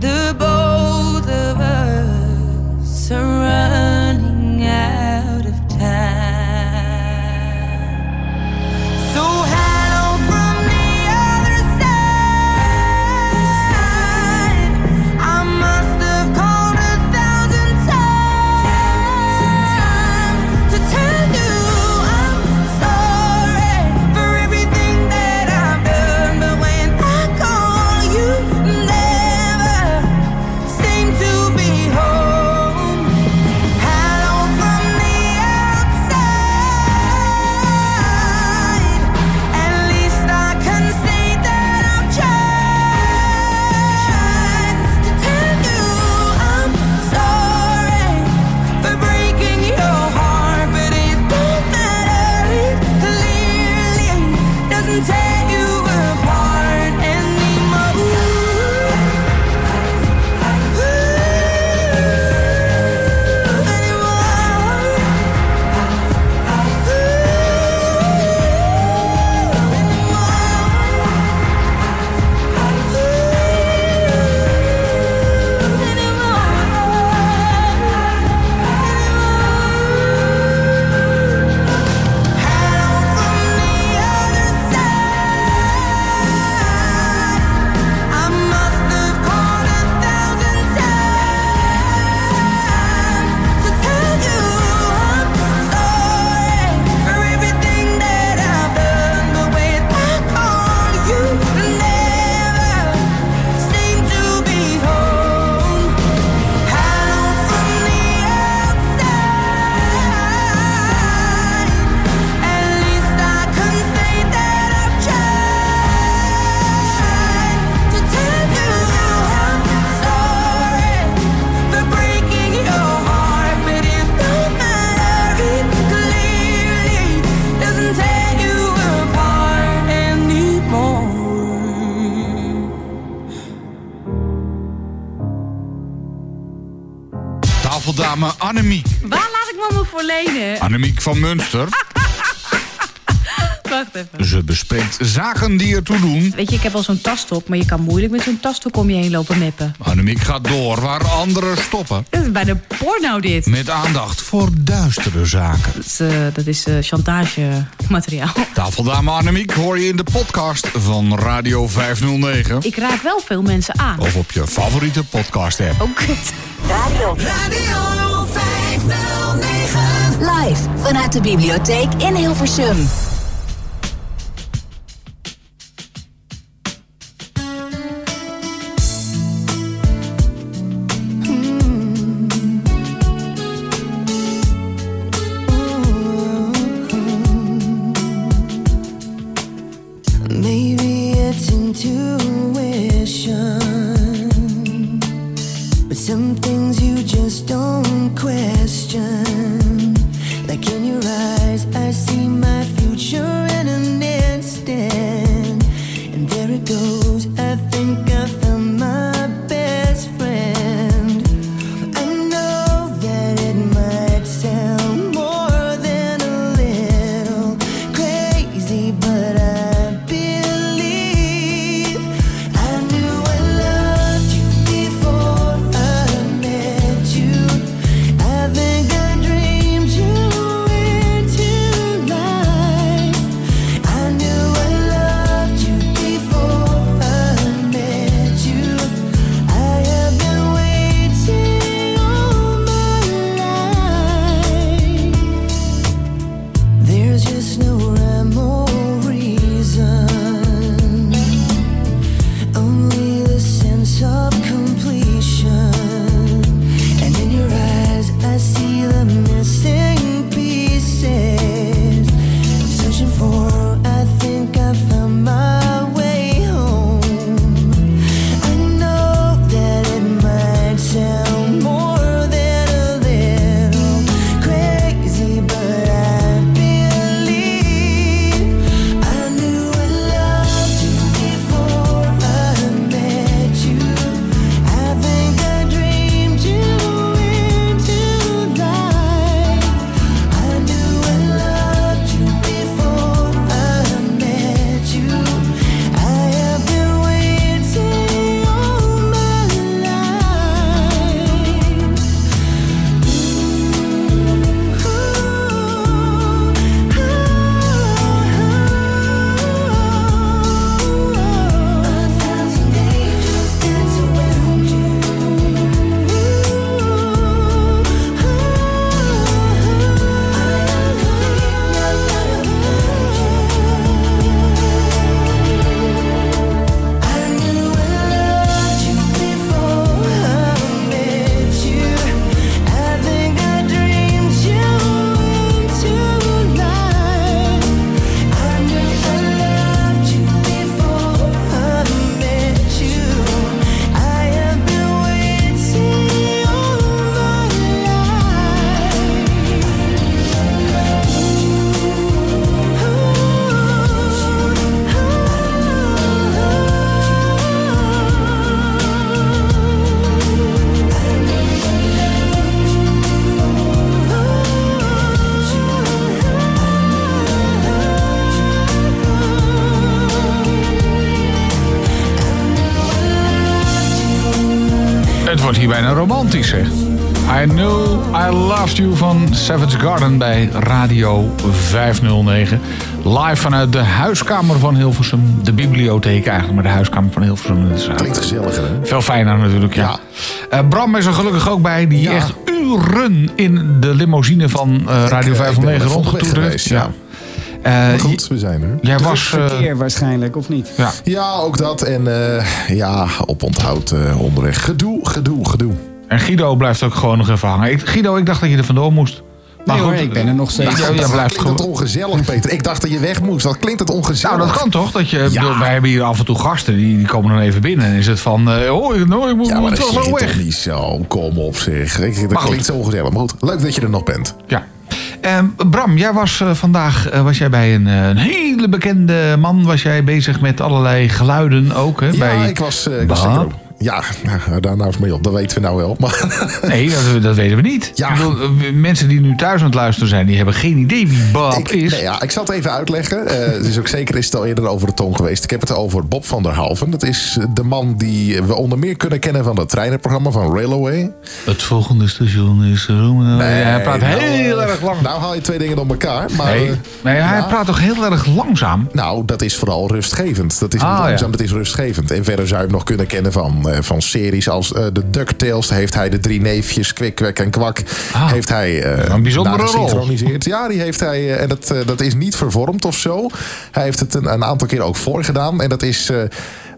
the boat. Van Münster. Wacht even. Ze bespreekt zaken die ertoe doen. Weet je, ik heb al zo'n tastok, maar je kan moeilijk met zo'n tastok om je heen lopen meppen. Annemiek gaat door waar anderen stoppen. Dat is bij de porno dit. Met aandacht voor duistere zaken. Dat is, uh, dat eh, chantagemateriaal. Tafeldame Annemiek hoor je in de podcast van Radio 509. Ik raak wel veel mensen aan. Of op je favoriete podcast app. Oh, kut. Radio. Radio. Live vanuit de bibliotheek in Hilversum. Some things you just don't question. Bijna romantisch, zeg. I Know I Loved You van Savage Garden bij Radio 509. Live vanuit de huiskamer van Hilversum. De bibliotheek eigenlijk, maar de huiskamer van Hilversum. Dat is, eh, Klinkt gezelliger, hè? Veel fijner natuurlijk, ja. Eh, Bram is er gelukkig ook bij, die echt uren in de limousine van eh, Radio ik ben 509 er volop rondgetoerd weg heeft. geweest, ja. Eh, Maar goed, we zijn er. Jij was... eh, verkeer waarschijnlijk, of niet? ja. Ja, ook dat. En eh, ja, op onthoud eh, onderweg. Gedoe, gedoe, gedoe. En Guido blijft ook gewoon nog even hangen. Ik, Guido, ik dacht dat je er vandoor moest. Maar Nee goed, hoor, ik ben er nog steeds. Ja, ja, dat blijft klinkt het gewoon. ongezellig, Peter. Ik dacht dat je weg moest. Dat klinkt het ongezellig. Nou, dat kan toch? Dat je, bedoel, wij hebben hier af en toe gasten, die, die komen dan even binnen. En is het van, eh oh, ik, nou, ik moet, Ja, maar moet dat wel weg. niet zo. Kom op, zeg. Ik- Dat Maar goed. klinkt zo ongezellig. Maar goed, leuk dat je er nog bent. Ja. Ehm, Bram, jij was eh, vandaag eh, was jij bij een, eh, een hele bekende man. Was jij bezig met allerlei geluiden ook? Hè, Ja, bij ik was, ik was Ja, nou, daar nou eens mee op. Dat weten we nou wel. Maar Nee, dat, dat weten we niet. Ja. Ik bedoel, eh, mensen die nu thuis aan het luisteren zijn, die hebben geen idee wie Bob ik, is. nee, ja, ik zal het even uitleggen. Eh, het is ook zeker is het al eerder over de tong geweest. Ik heb het over Bob van der Halven. Dat is de man die we onder meer kunnen kennen van het treinenprogramma van Railway. Het volgende station is Roemenen. hij praat nou, heel erg lang. Nou haal je twee dingen door elkaar. Maar, nee, eh, nee, hij ja. praat toch heel erg langzaam? Nou, dat is vooral rustgevend. Dat is niet Ah, langzaam, ja. dat is rustgevend. En verder zou je hem nog kunnen kennen van, eh, van series als eh, de DuckTales. Heeft hij de drie neefjes, Kwik, Kwek en Kwak. Ah, heeft hij eh een bijzondere rol. Ja, die heeft hij. en dat, dat is niet vervormd of zo. Hij heeft het een, een aantal keer ook voorgedaan. En dat is.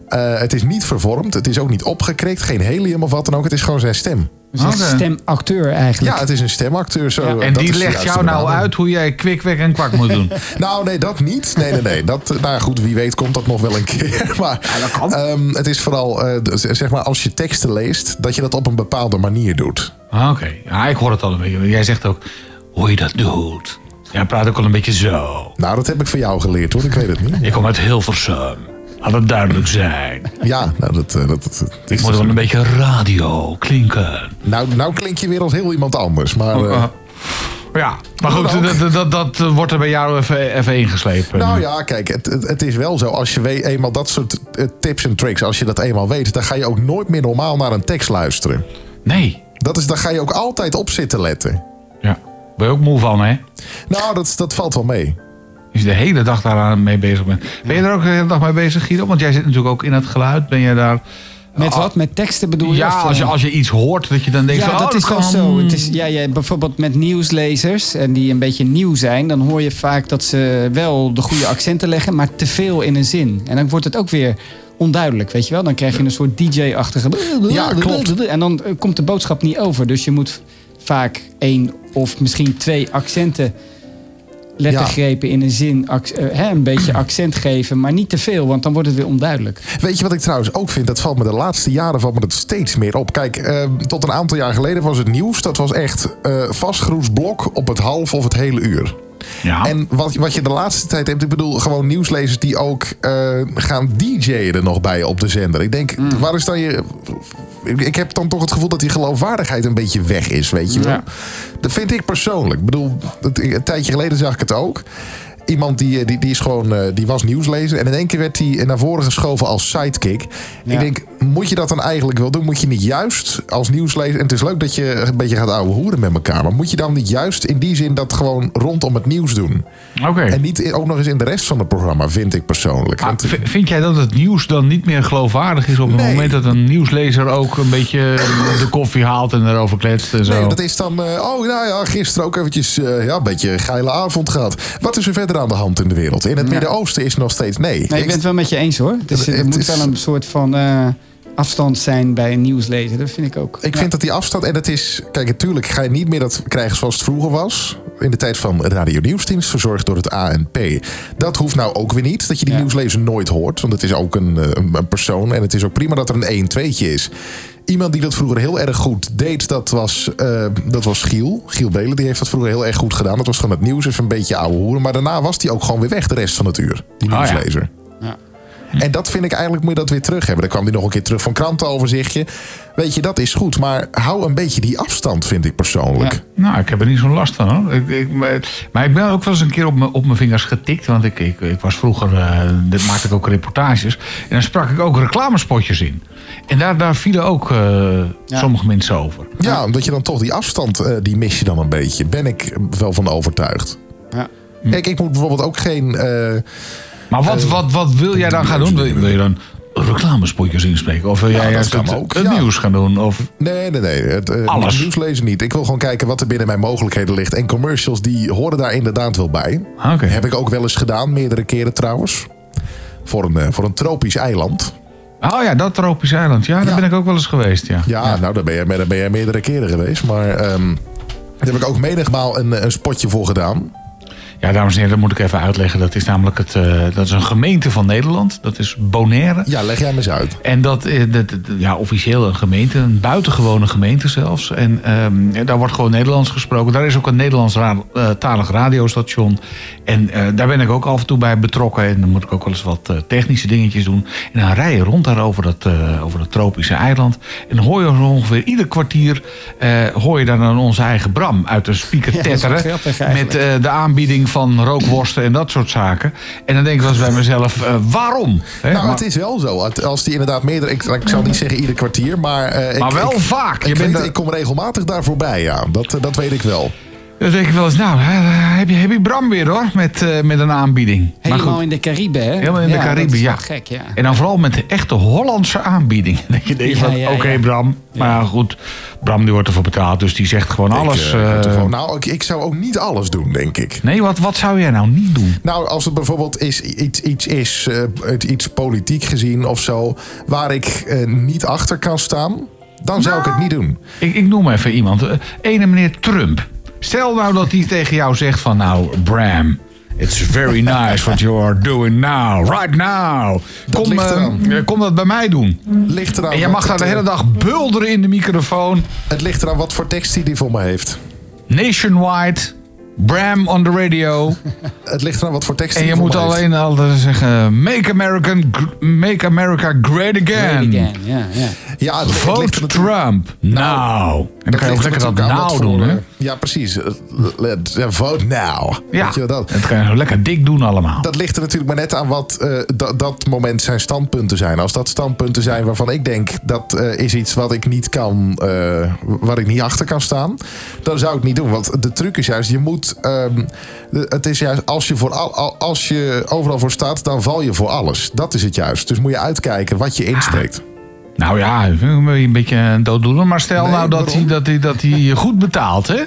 het is niet vervormd. Het is ook niet opgekrikt. Geen helium of wat dan ook. Het is gewoon zijn stem. Dus een stemacteur eigenlijk. Ja, het is een stemacteur. Zo, En dat die is de legt jou nou uit hoe jij kwik, kwek en kwak moet doen. Nou, nee, dat niet. Nee, nee, nee. Dat, eh, nou ja, goed, wie weet komt dat nog wel een keer. Maar ehm, het is vooral, eh, zeg maar, als je teksten leest, dat je dat op een bepaalde manier doet. Ah, Oké, ja, ik hoor het al een beetje. Jij zegt ook hoe je dat doet. Jij praat ook al een beetje zo. Nou, dat heb ik van jou geleerd, hoor. Ik weet het niet. Ik kom uit Hilversum. Laat het duidelijk zijn. Ja, nou, dat... eh, dat, dat, Ik moet wel een beetje radio klinken. nou, nou klink je weer als heel iemand anders. Maar, eh. Ja, maar goed, dat, dat, dat, dat wordt er bij jou even, even ingeslepen. nou ja, kijk, het, het, is wel zo. Als je weet, eenmaal dat soort eh, tips en tricks, als je dat eenmaal weet... dan ga je ook nooit meer normaal naar een tekst luisteren. Nee. Dat is, daar ga je ook altijd op zitten letten. Ja. Ben je ook moe van, hè? Nou, dat, dat valt wel mee. Je de hele dag daar mee bezig bent. Ben je er ook de hele dag mee bezig, Guido? Want jij zit natuurlijk ook in het geluid. Ben je daar... Met wat? Met teksten bedoel je? Ja, Of, als je, eh, als je iets hoort, dat je dan denkt ja, van... dat oh, is wel kan- zo. Het is, ja, ja, bijvoorbeeld met nieuwslezers en die een beetje nieuw zijn, dan hoor je vaak dat ze wel de goede accenten leggen, maar te veel in een zin. En dan wordt het ook weer onduidelijk, weet je wel? Dan krijg je een soort DJ-achtige. Ja, klopt. En dan eh, komt de boodschap niet over. Dus je moet vaak één of misschien twee accenten. Lettergrepen in een zin, eh, hè, een beetje accent geven, maar niet te veel, want dan wordt het weer onduidelijk. Weet je wat ik trouwens ook vind? Dat valt me de laatste jaren valt me dat steeds meer op. Kijk, eh, tot een aantal jaar geleden was het nieuws. Dat was echt eh vastgeroest blok op het half of het hele uur. Ja. En wat, wat je de laatste tijd hebt, ik bedoel gewoon nieuwslezers die ook eh, gaan DJ'en er nog bij op de zender. Ik denk, Mm. waar is dan je. Ik, heb dan toch het gevoel dat die geloofwaardigheid een beetje weg is, weet je wel. Ja. Dat vind ik persoonlijk. Ik bedoel, een tijdje geleden zag ik het ook. Iemand die, eh, die, die, is gewoon, eh, die was nieuwslezer. En in één keer werd hij naar voren geschoven als sidekick. Ja. Ik denk, moet je dat dan eigenlijk wel doen? Moet je niet juist als nieuwslezer... En het is leuk dat je een beetje gaat ouwe hoeren met elkaar. Maar moet je dan niet juist in die zin dat gewoon rondom het nieuws doen? Oké. En niet in- ook nog eens in de rest van het programma, vind ik persoonlijk. Ah, Want- vind jij dat het nieuws dan niet meer geloofwaardig is op het Nee. moment dat een nieuwslezer ook een beetje de koffie haalt en erover kletst en zo? Nee, dat is dan... eh, oh, nou ja, gisteren ook eventjes eh, ja, een beetje een geile avond gehad. Wat is er verder aan de hand in de wereld? In het Midden-Oosten is nog steeds nee. Nee, ik ben het wel met je eens hoor. Dus Het- er het moet is- wel een soort van eh, afstand zijn bij een nieuwslezer. Dat vind ik ook. Ik vind dat die afstand, en dat is, kijk, natuurlijk ga je niet meer dat krijgen zoals het vroeger was. In de tijd van Radio Nieuwsdienst, verzorgd door het ANP. Dat hoeft nou ook weer niet, dat je die Ja. nieuwslezer nooit hoort. Want het is ook een, eh, een, een persoon en het is ook prima dat er een 1-2'tje is. Iemand die dat vroeger heel erg goed deed, dat was, eh, dat was Giel. Giel Belen, die heeft dat vroeger heel erg goed gedaan. Dat was gewoon het nieuws, even een beetje ouwe hoeren. Maar daarna was die ook gewoon weer weg de rest van het uur, die ja. nieuwslezer. Ja. En dat vind ik eigenlijk, moet je dat weer terug hebben. Dan kwam hij nog een keer terug van krantenoverzichtje. Weet je, dat is goed. Maar hou een beetje die afstand, vind ik persoonlijk. Ja. Nou, ik heb er niet zo'n last van hoor. Ik, ik, maar- maar ik ben ook wel eens een keer op mijn, op mijn vingers getikt. Want ik, ik, ik was vroeger, eh dit maakte ik ook reportages. En dan sprak ik ook reclamespotjes in. En daar, daar vielen ook eh, sommige mensen over. Ja, omdat je dan toch die afstand, eh, die mis je dan een beetje. Ben ik wel van overtuigd. Ja. Kijk, ik moet bijvoorbeeld ook geen... Maar wat, eh, wat, wat wil jij dan gaan doen? Wil, je- wil je dan reclamespotjes inspreken? Of wil Ja, jij juist het, ook, het ja. nieuws gaan doen? Of, Nee, nee, nee. Het, eh, Alles. Nieuws lezen niet. Ik wil gewoon kijken wat er binnen mijn mogelijkheden ligt. En commercials, die horen daar inderdaad wel bij. Oké. Heb ik ook wel eens gedaan, meerdere keren trouwens. Voor een, eh, voor een tropisch eiland. Oh ja, dat tropisch eiland. Ja, daar Ja. ben ik ook wel eens geweest. Ja. Ja, nou, daar ben, je, daar ben je meerdere keren geweest. Maar ehm, daar heb ik ook menigmaal een, een spotje voor gedaan. Ja, dames en heren, dat moet ik even uitleggen. Dat is namelijk het, eh, dat is een gemeente van Nederland. Dat is Bonaire. Ja, leg jij me eens uit. En dat is dat- dat- ja, officieel een gemeente, een buitengewone gemeente zelfs. En ehm, daar wordt gewoon Nederlands gesproken. Daar is ook een Nederlands ra eh, talig radiostation. En eh, daar ben ik ook af en toe bij betrokken. En dan moet ik ook wel eens wat eh, technische dingetjes doen. En dan rij je rond daar over dat, eh, over dat tropische eiland. En dan hoor je ongeveer ieder kwartier... eh, hoor je dan onze eigen Bram uit de speaker Ja, dat is wel tetteren. grappig met eh, de aanbieding van rookworsten en dat soort zaken. En dan denk ik wel eens bij mezelf, eh, waarom? Nou, maar- het is wel zo. Als die inderdaad meerdere... Ik, ik zal niet zeggen ieder kwartier, maar... eh, Maar ik, wel ik- vaak. Je Ik, bent weet, er- ik kom regelmatig daar voorbij, ja. Dat, eh, dat weet ik wel. Dan denk ik wel eens, nou, hè, heb je, heb je Bram weer hoor, met, eh, met een aanbieding. Maar Helemaal in de Cariben, hè? helemaal in de Ja, Cariben, ja. gek, ja. En dan vooral met de echte Hollandse aanbieding. Dat je denkt Ja, van, ja, oké ja. Bram, maar ja, goed, Bram die wordt ervoor betaald, dus die zegt gewoon alles. Ik, eh, eh, gewoon- nou, ik, ik zou ook niet alles doen, denk ik. nee, wat, wat zou jij nou niet doen? Nou, als het bijvoorbeeld is, iets, iets is, eh, het iets politiek gezien of zo, waar ik eh, niet achter kan staan, dan zou ik het niet doen. Ik, ik noem even iemand. Eh, Ene meneer Trump. Stel nou dat hij tegen jou zegt van, nou, Bram... It's very nice what you are doing now, right now. Kom, ligt eh, eh, kom dat bij mij doen. Ligt eraan En jij wat mag daar de hele eh, dag bulderen in de microfoon. Het ligt eraan wat voor tekst hij die voor me heeft. Nationwide, Bram on the radio. Het ligt eraan wat voor tekst En hij je voor moet me heeft. alleen altijd zeggen... Make, American, make America great again. Great again, ja, ja. Ja, het, Vote ligt natuurlijk- Trump. Nou. En dan kan je ook er lekker dat nou doen, hè? Eh, Ja, precies. Eh, let- eh, Vote now. Ja, Weet je wel dat? dat kan je zo lekker dik doen allemaal. Dat ligt er natuurlijk maar net aan wat eh, dat- moment zijn standpunten zijn. Als dat standpunten zijn waarvan ik denk dat eh, is iets wat ik niet kan, eh, waar ik niet achter kan staan, dan zou ik het niet doen. Want de truc is juist, je moet, ehm, het is juist als je voor al, al- als je overal voor staat, dan val je voor alles. Dat is het juist. Dus moet je uitkijken wat je inspreekt. Nou ja, een beetje een dooddoener. Maar stel Nee, nou dat hij, dat, hij, dat hij je goed betaalt, hè?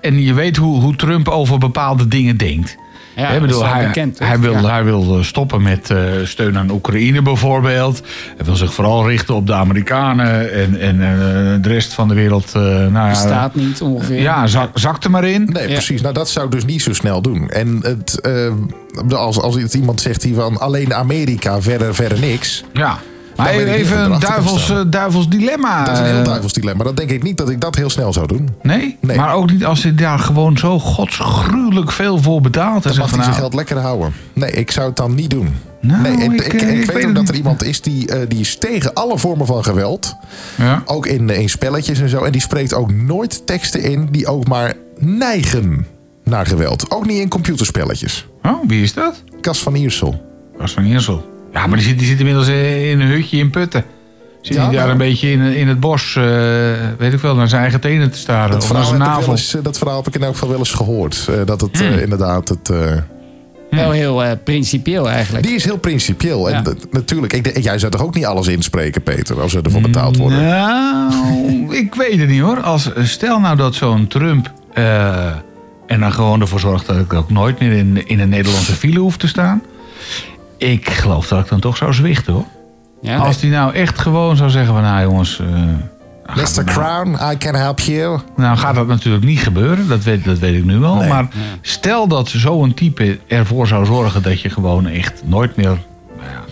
En je weet hoe, hoe Trump over bepaalde dingen denkt. Ja, bedoel, hij, bekend, hij, wil, Ja. hij wil stoppen met eh, steun aan Oekraïne bijvoorbeeld. Hij wil zich vooral richten op de Amerikanen en, en eh, de rest van de wereld. eh, nou ja, Bestaat niet ongeveer. Ja, zak, zak er maar in. Nee, precies. Nou, dat zou ik dus niet zo snel doen. En het, eh, als, als het iemand zegt hier van alleen Amerika, verder, verder niks. Ja. Maar even een duivels, eh, duivels dilemma. Dat is een heel duivels dilemma. Dan denk ik niet dat ik dat heel snel zou doen. Nee? Nee. Maar ook niet als hij daar gewoon zo godsgruwelijk veel voor betaalt. Dan mag hij zijn nou, geld lekker houden. Nee, ik zou het dan niet doen. Nou, nee, en ik, ik, ik, eh, ik weet weet ook dat er iemand is die, eh, die is tegen alle vormen van geweld. Ja. Ook in, in spelletjes en zo. En die spreekt ook nooit teksten in die ook maar neigen naar geweld. Ook niet in computerspelletjes. Oh, wie is dat? Cas van Iersel. Cas van Iersel. Ja, maar die zit, die zit inmiddels eh, in een hutje in Putten. Zit Ja, hij daar een beetje in, in het bos, eh, weet ik wel, naar zijn eigen tenen te staren. Dat of naar verhaal, zijn navel. eens, dat verhaal heb ik in elk geval wel eens gehoord. Eh, dat het Hmm. inderdaad... Het, eh, Wel heel eh, principieel eigenlijk. die is heel principieel. En Ja. natuurlijk, ik, denk- jij zou toch ook niet alles inspreken, Peter, als ze ervoor betaald worden? Nou, ik weet het niet hoor. Als, stel nou dat zo'n Trump eh, en dan gewoon ervoor zorgt dat ik ook nooit meer in, in een Nederlandse file hoef te staan. Ik geloof dat ik dan toch zou zwichten hoor. Ja, Als die nou echt gewoon zou zeggen van nou jongens... eh, Mr. Crown, I can help you. Nou gaat dat natuurlijk niet gebeuren, dat weet, dat weet ik nu wel. Nee. Maar stel dat zo'n type ervoor zou zorgen dat je gewoon echt nooit meer... Nou ja,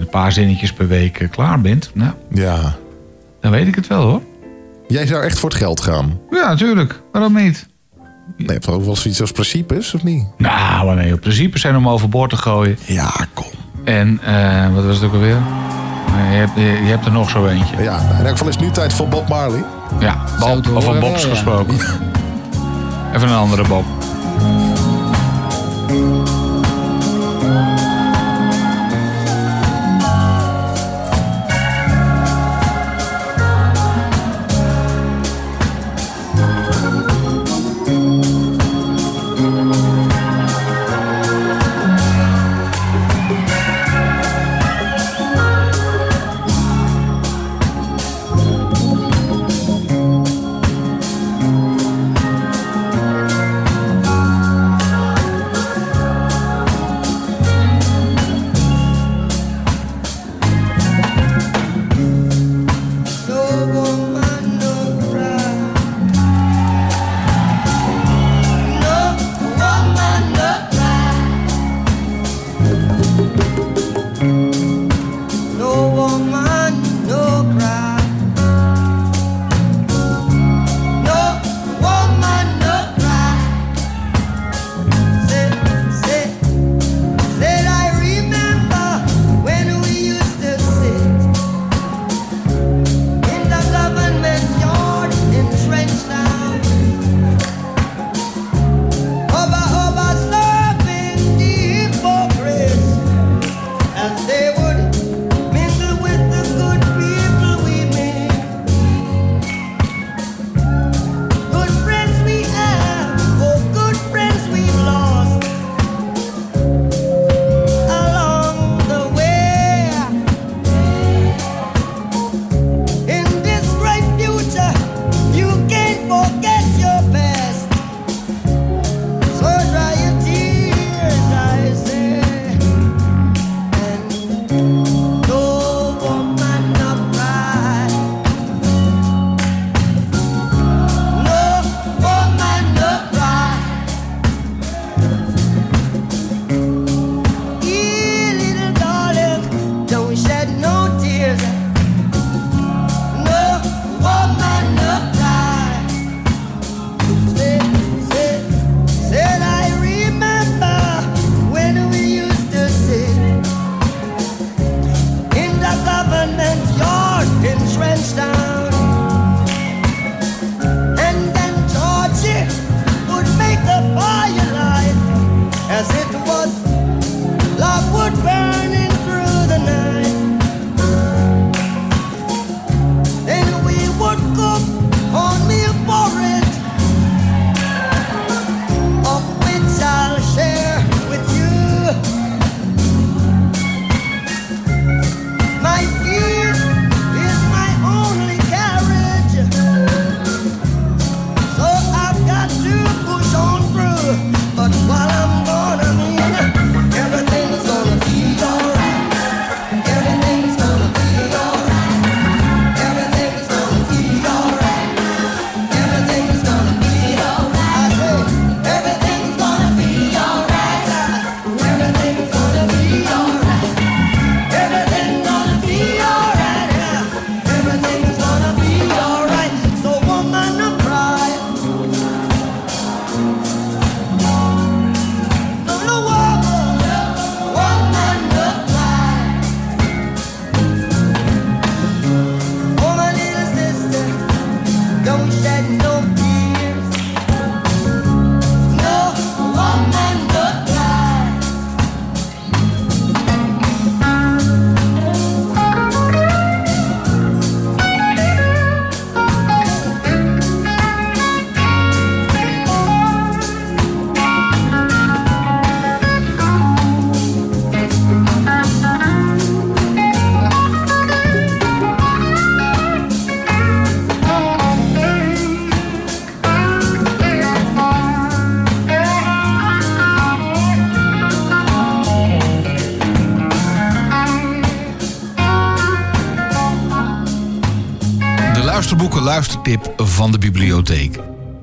een paar zinnetjes per week eh, klaar bent. Nou, Ja. dan weet ik het wel hoor. Jij zou echt voor het geld gaan. Ja, natuurlijk. Waarom niet? Nee, heb je ook wel zoiets als principes, of niet? Nou, maar nee, op principe zijn om overboord te gooien. Ja, kom. En eh, wat was het ook alweer? Eh, je, hebt, je, hebt er nog zo eentje. Ja, nou, in elk geval is het nu tijd voor Bob Marley. Ja, Bob, over horen Bobs gesproken. Even een andere Bob. Luistertip van de bibliotheek.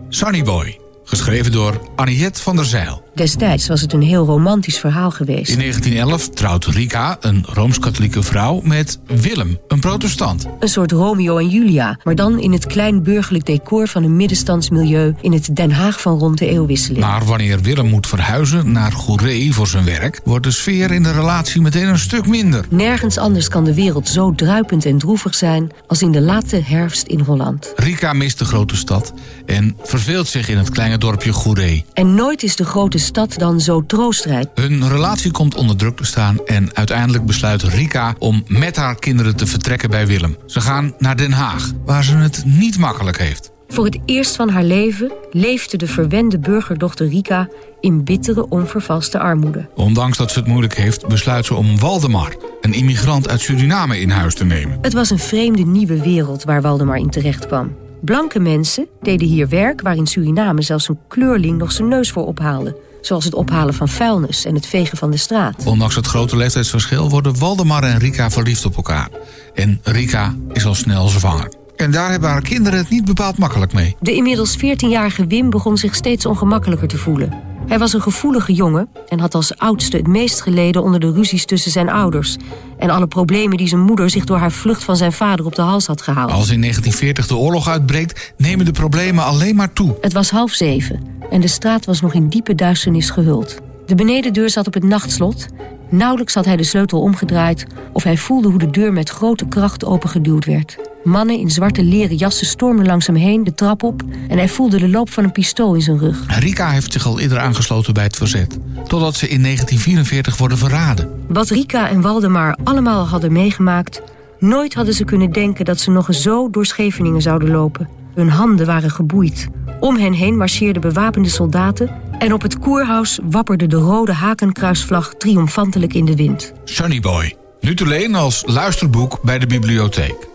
Sunny Boy, geschreven door Anniette van der Zeil. Destijds was het een heel romantisch verhaal geweest. In 1911 trouwt Rika, een Rooms-Katholieke vrouw, met Willem, een protestant. Een soort Romeo en Julia, maar dan in het klein burgerlijk decor van een middenstandsmilieu in het Den Haag van rond de eeuwwisseling. Maar wanneer Willem moet verhuizen naar Goeree voor zijn werk... wordt de sfeer in de relatie meteen een stuk minder. Nergens anders kan de wereld zo druipend en droevig zijn als in de late herfst in Holland. Rika mist de grote stad en verveelt zich in het kleine dorpje Goeree. En nooit is de grote stad dan zo troostrijk. Hun relatie komt onder druk te staan en uiteindelijk besluit Rika om met haar kinderen te vertrekken bij Willem. Ze gaan naar Den Haag, waar ze het niet makkelijk heeft. Voor het eerst van haar leven leefde de verwende burgerdochter Rika in bittere, onvervalste armoede. Ondanks dat ze het moeilijk heeft, besluit ze om Waldemar, een immigrant uit Suriname, in huis te nemen. Het was een vreemde nieuwe wereld waar Waldemar in terecht kwam. Blanke mensen deden hier werk waar in Suriname zelfs een kleurling nog zijn neus voor ophaalde. Zoals het ophalen van vuilnis en het vegen van de straat. Ondanks het grote leeftijdsverschil worden Waldemar en Rika verliefd op elkaar. En Rika is al snel zwanger. En daar hebben haar kinderen het niet bepaald makkelijk mee. De inmiddels 14-jarige Wim begon zich steeds ongemakkelijker te voelen. Hij was een gevoelige jongen en had als oudste het meest geleden onder de ruzies tussen zijn ouders. En alle problemen die zijn moeder zich door haar vlucht van zijn vader op de hals had gehaald. Als in 1940 de oorlog uitbreekt, nemen de problemen alleen maar toe. Het was half zeven en de straat was nog in diepe duisternis gehuld. De benedendeur zat op het nachtslot. Nauwelijks had hij de sleutel omgedraaid of hij voelde hoe de deur met grote kracht opengeduwd werd. Mannen in zwarte leren jassen stormden langs hem heen de trap op en hij voelde de loop van een pistool in zijn rug. Rika heeft zich al eerder aangesloten bij het verzet. Totdat ze in 1944 worden verraden. Wat Rika en Waldemar allemaal hadden meegemaakt, nooit hadden ze kunnen denken dat ze nog eens zo door Scheveningen zouden lopen. Hun handen waren geboeid. Om hen heen marcheerden bewapende soldaten en op het koerhuis wapperde de rode hakenkruisvlag triomfantelijk in de wind. Sunny Boy. Nu te leen als luisterboek bij de bibliotheek.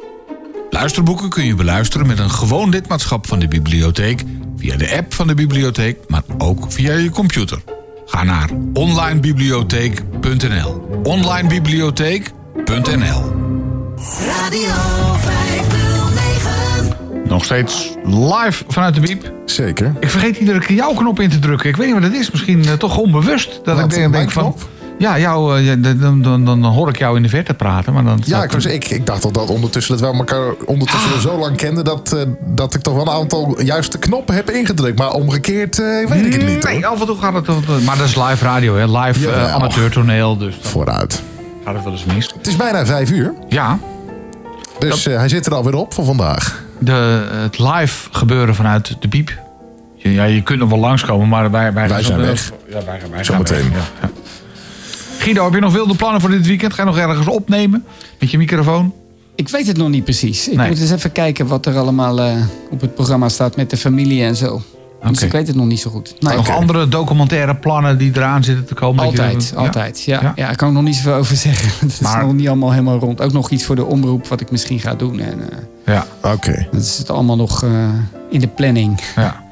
Luisterboeken kun je beluisteren met een gewoon lidmaatschap van de bibliotheek... via de app van de bibliotheek, maar ook via je computer. Ga naar onlinebibliotheek.nl onlinebibliotheek.nl Radio 509. Nog steeds live vanuit de biep. Zeker. Ik vergeet iedere keer jouw knop in te drukken. Ik weet niet wat het is. Misschien eh, toch onbewust. Dat Wat, ik denk, mijn denk van... knop? Ja, jou, ja, dan, dan, dan, dan hoor ik jou in de verte praten. Maar dan Ja, ik, was, ik, ik dacht al dat ondertussen dat we elkaar ondertussen Ah. zo lang kenden dat, eh, dat ik toch wel een aantal juiste knoppen heb ingedrukt. Maar omgekeerd eh, weet ik het niet. Nee, af en toe gaat het... wel- Maar dat is live radio, hè? Live eh, Jawel. amateurtoneel. Dus dan Vooruit. gaat het wel eens mis. Het is bijna vijf uur. Ja, Dus eh, hij zit er alweer op voor vandaag. de, het live gebeuren vanuit de biep. Ja, je kunt nog wel langskomen, maar wij, wij, Wij gaan zijn zo- weg. Ja, wij, wij gaan Zometeen. weg, ja. Guido, heb je nog wilde plannen voor dit weekend? Ga je nog ergens opnemen met je microfoon? Ik weet het nog niet precies. Ik Nee. moet eens even kijken wat er allemaal eh, op het programma staat met de familie en zo. Dus Oké. ik weet het nog niet zo goed. Nee. Nog andere documentaire plannen die eraan zitten te komen? je- Altijd, Ja? altijd. Ja, Ja? ja. daar kan ik nog niet zoveel over zeggen. Het Maar- is nog niet allemaal helemaal rond. Ook nog iets voor de omroep wat ik misschien ga doen. En, eh, Ja, Oké. dat is het allemaal nog eh, in de planning. ja.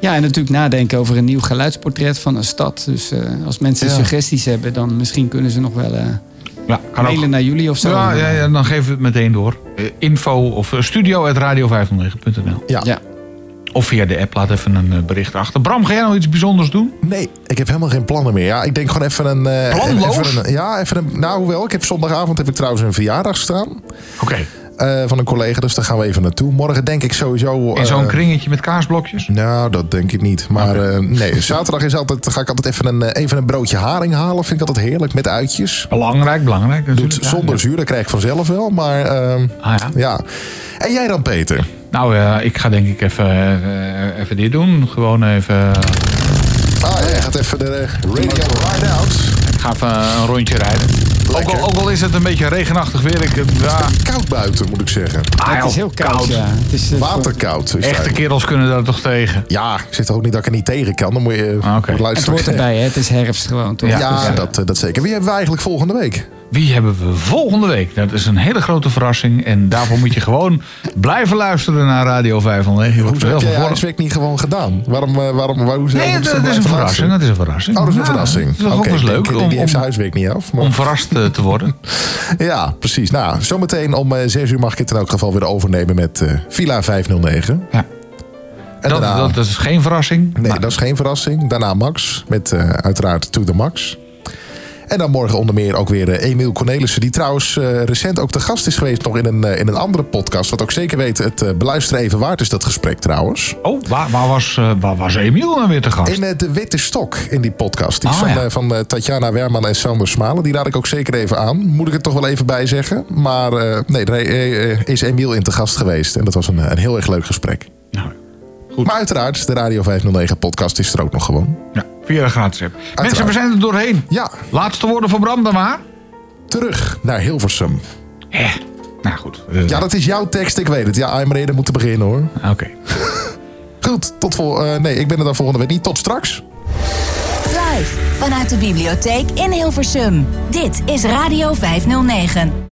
Ja, en natuurlijk nadenken over een nieuw geluidsportret van een stad. Dus eh, als mensen Ja. suggesties hebben, dan misschien kunnen ze nog wel eh ja kan mailen ook. naar jullie of zo. Ja, ja, ja, dan geven we het meteen door. Info of eh, studio at radio509.nl. Ja. Ja. Of via de app, laat even een eh, bericht achter. Bram, ga jij nog iets bijzonders doen? Nee, ik heb helemaal geen plannen meer. Ja, ik denk gewoon even een... eh, Planloos? Even een, ja, even een... Nou, hoewel, ik heb zondagavond heb ik trouwens een verjaardag staan. Oké. eh, van een collega, dus daar gaan we even naartoe. Morgen denk ik sowieso... In zo'n kringetje met kaasblokjes? Nou, dat denk ik niet. Maar nee, zaterdag is altijd, ga ik altijd even een, even een broodje haring halen. Vind ik altijd heerlijk, met uitjes. Belangrijk, belangrijk. Doet. Ja, zonder ja. zuur, dat krijg ik vanzelf wel. Maar ehm, Ah, ja. ja. En jij dan, Peter? Nou, eh, ik ga denk ik even, eh, even dit doen. Gewoon even... Ah, jij gaat even de eh, radio ride out. Ik ga even een rondje rijden. Ook al, ook al is het een beetje regenachtig weer. Ik, eh, ja, Koud buiten, moet ik zeggen. ah, het is heel koud. Ja. Het is, Waterkoud. is Echte het. kerels kunnen daar toch tegen. Ja, ik zit er ook niet dat ik er niet tegen kan. Dan moet je Ah, moet het luisteren. hoort erbij, hè? het is herfst gewoon toch? Ja, Dus, dat, dat zeker. Wie hebben we eigenlijk volgende week? Wie hebben we volgende week? Dat is een hele grote verrassing. En daarvoor moet je gewoon blijven luisteren naar Radio 509. Je wordt Hoezo heb jij huiswerk niet gewoon gedaan? Waarom, eh, waarom, waar, hoezo Nee, het is een verrassing. Het is een verrassing. Oh, dat is een Ja, verrassing. Het is ook wel eens leuk denk, om, Die heeft zijn huiswerk niet af. maar- om verrast eh, te worden. Ja, precies. Nou, zometeen om eh 6 uur mag ik het in elk geval weer overnemen met eh, Villa 509. Ja. En Dat, daarna, dat, dat is geen verrassing. nee, maar- dat is geen verrassing. Daarna Max met eh, uiteraard To The Max. En dan morgen onder meer ook weer eh, Emiel Cornelissen. Die trouwens eh, recent ook te gast is geweest nog in een, eh, in een andere podcast. Wat ook zeker weet het beluisteren even waard is dat gesprek trouwens. Oh, waar, waar, was, waar was Emiel dan weer te gast? In De Witte Stok in die podcast. Die Ah, van, ja. van Tatjana Werman en Sander Smalen. Die raad ik ook zeker even aan. Moet ik het toch wel even bij zeggen. Maar nee, daar is Emiel in te gast geweest. En dat was een, een heel erg leuk gesprek. Nou, goed. Maar uiteraard, de Radio 509 podcast is er ook nog gewoon. Ja, via de gratis app. Mensen, we zijn er doorheen. Ja, Laatste woorden van Bram dan maar. terug naar Hilversum. Hè. Nou goed. eh, Ja, dat is jouw tekst, ik weet het. Ja, I'm ready moeten beginnen hoor. Oké. Goed, tot vol. eh, nee, ik ben er dan volgende week niet. Tot straks. Live vanuit de bibliotheek in Hilversum. Dit is Radio 509.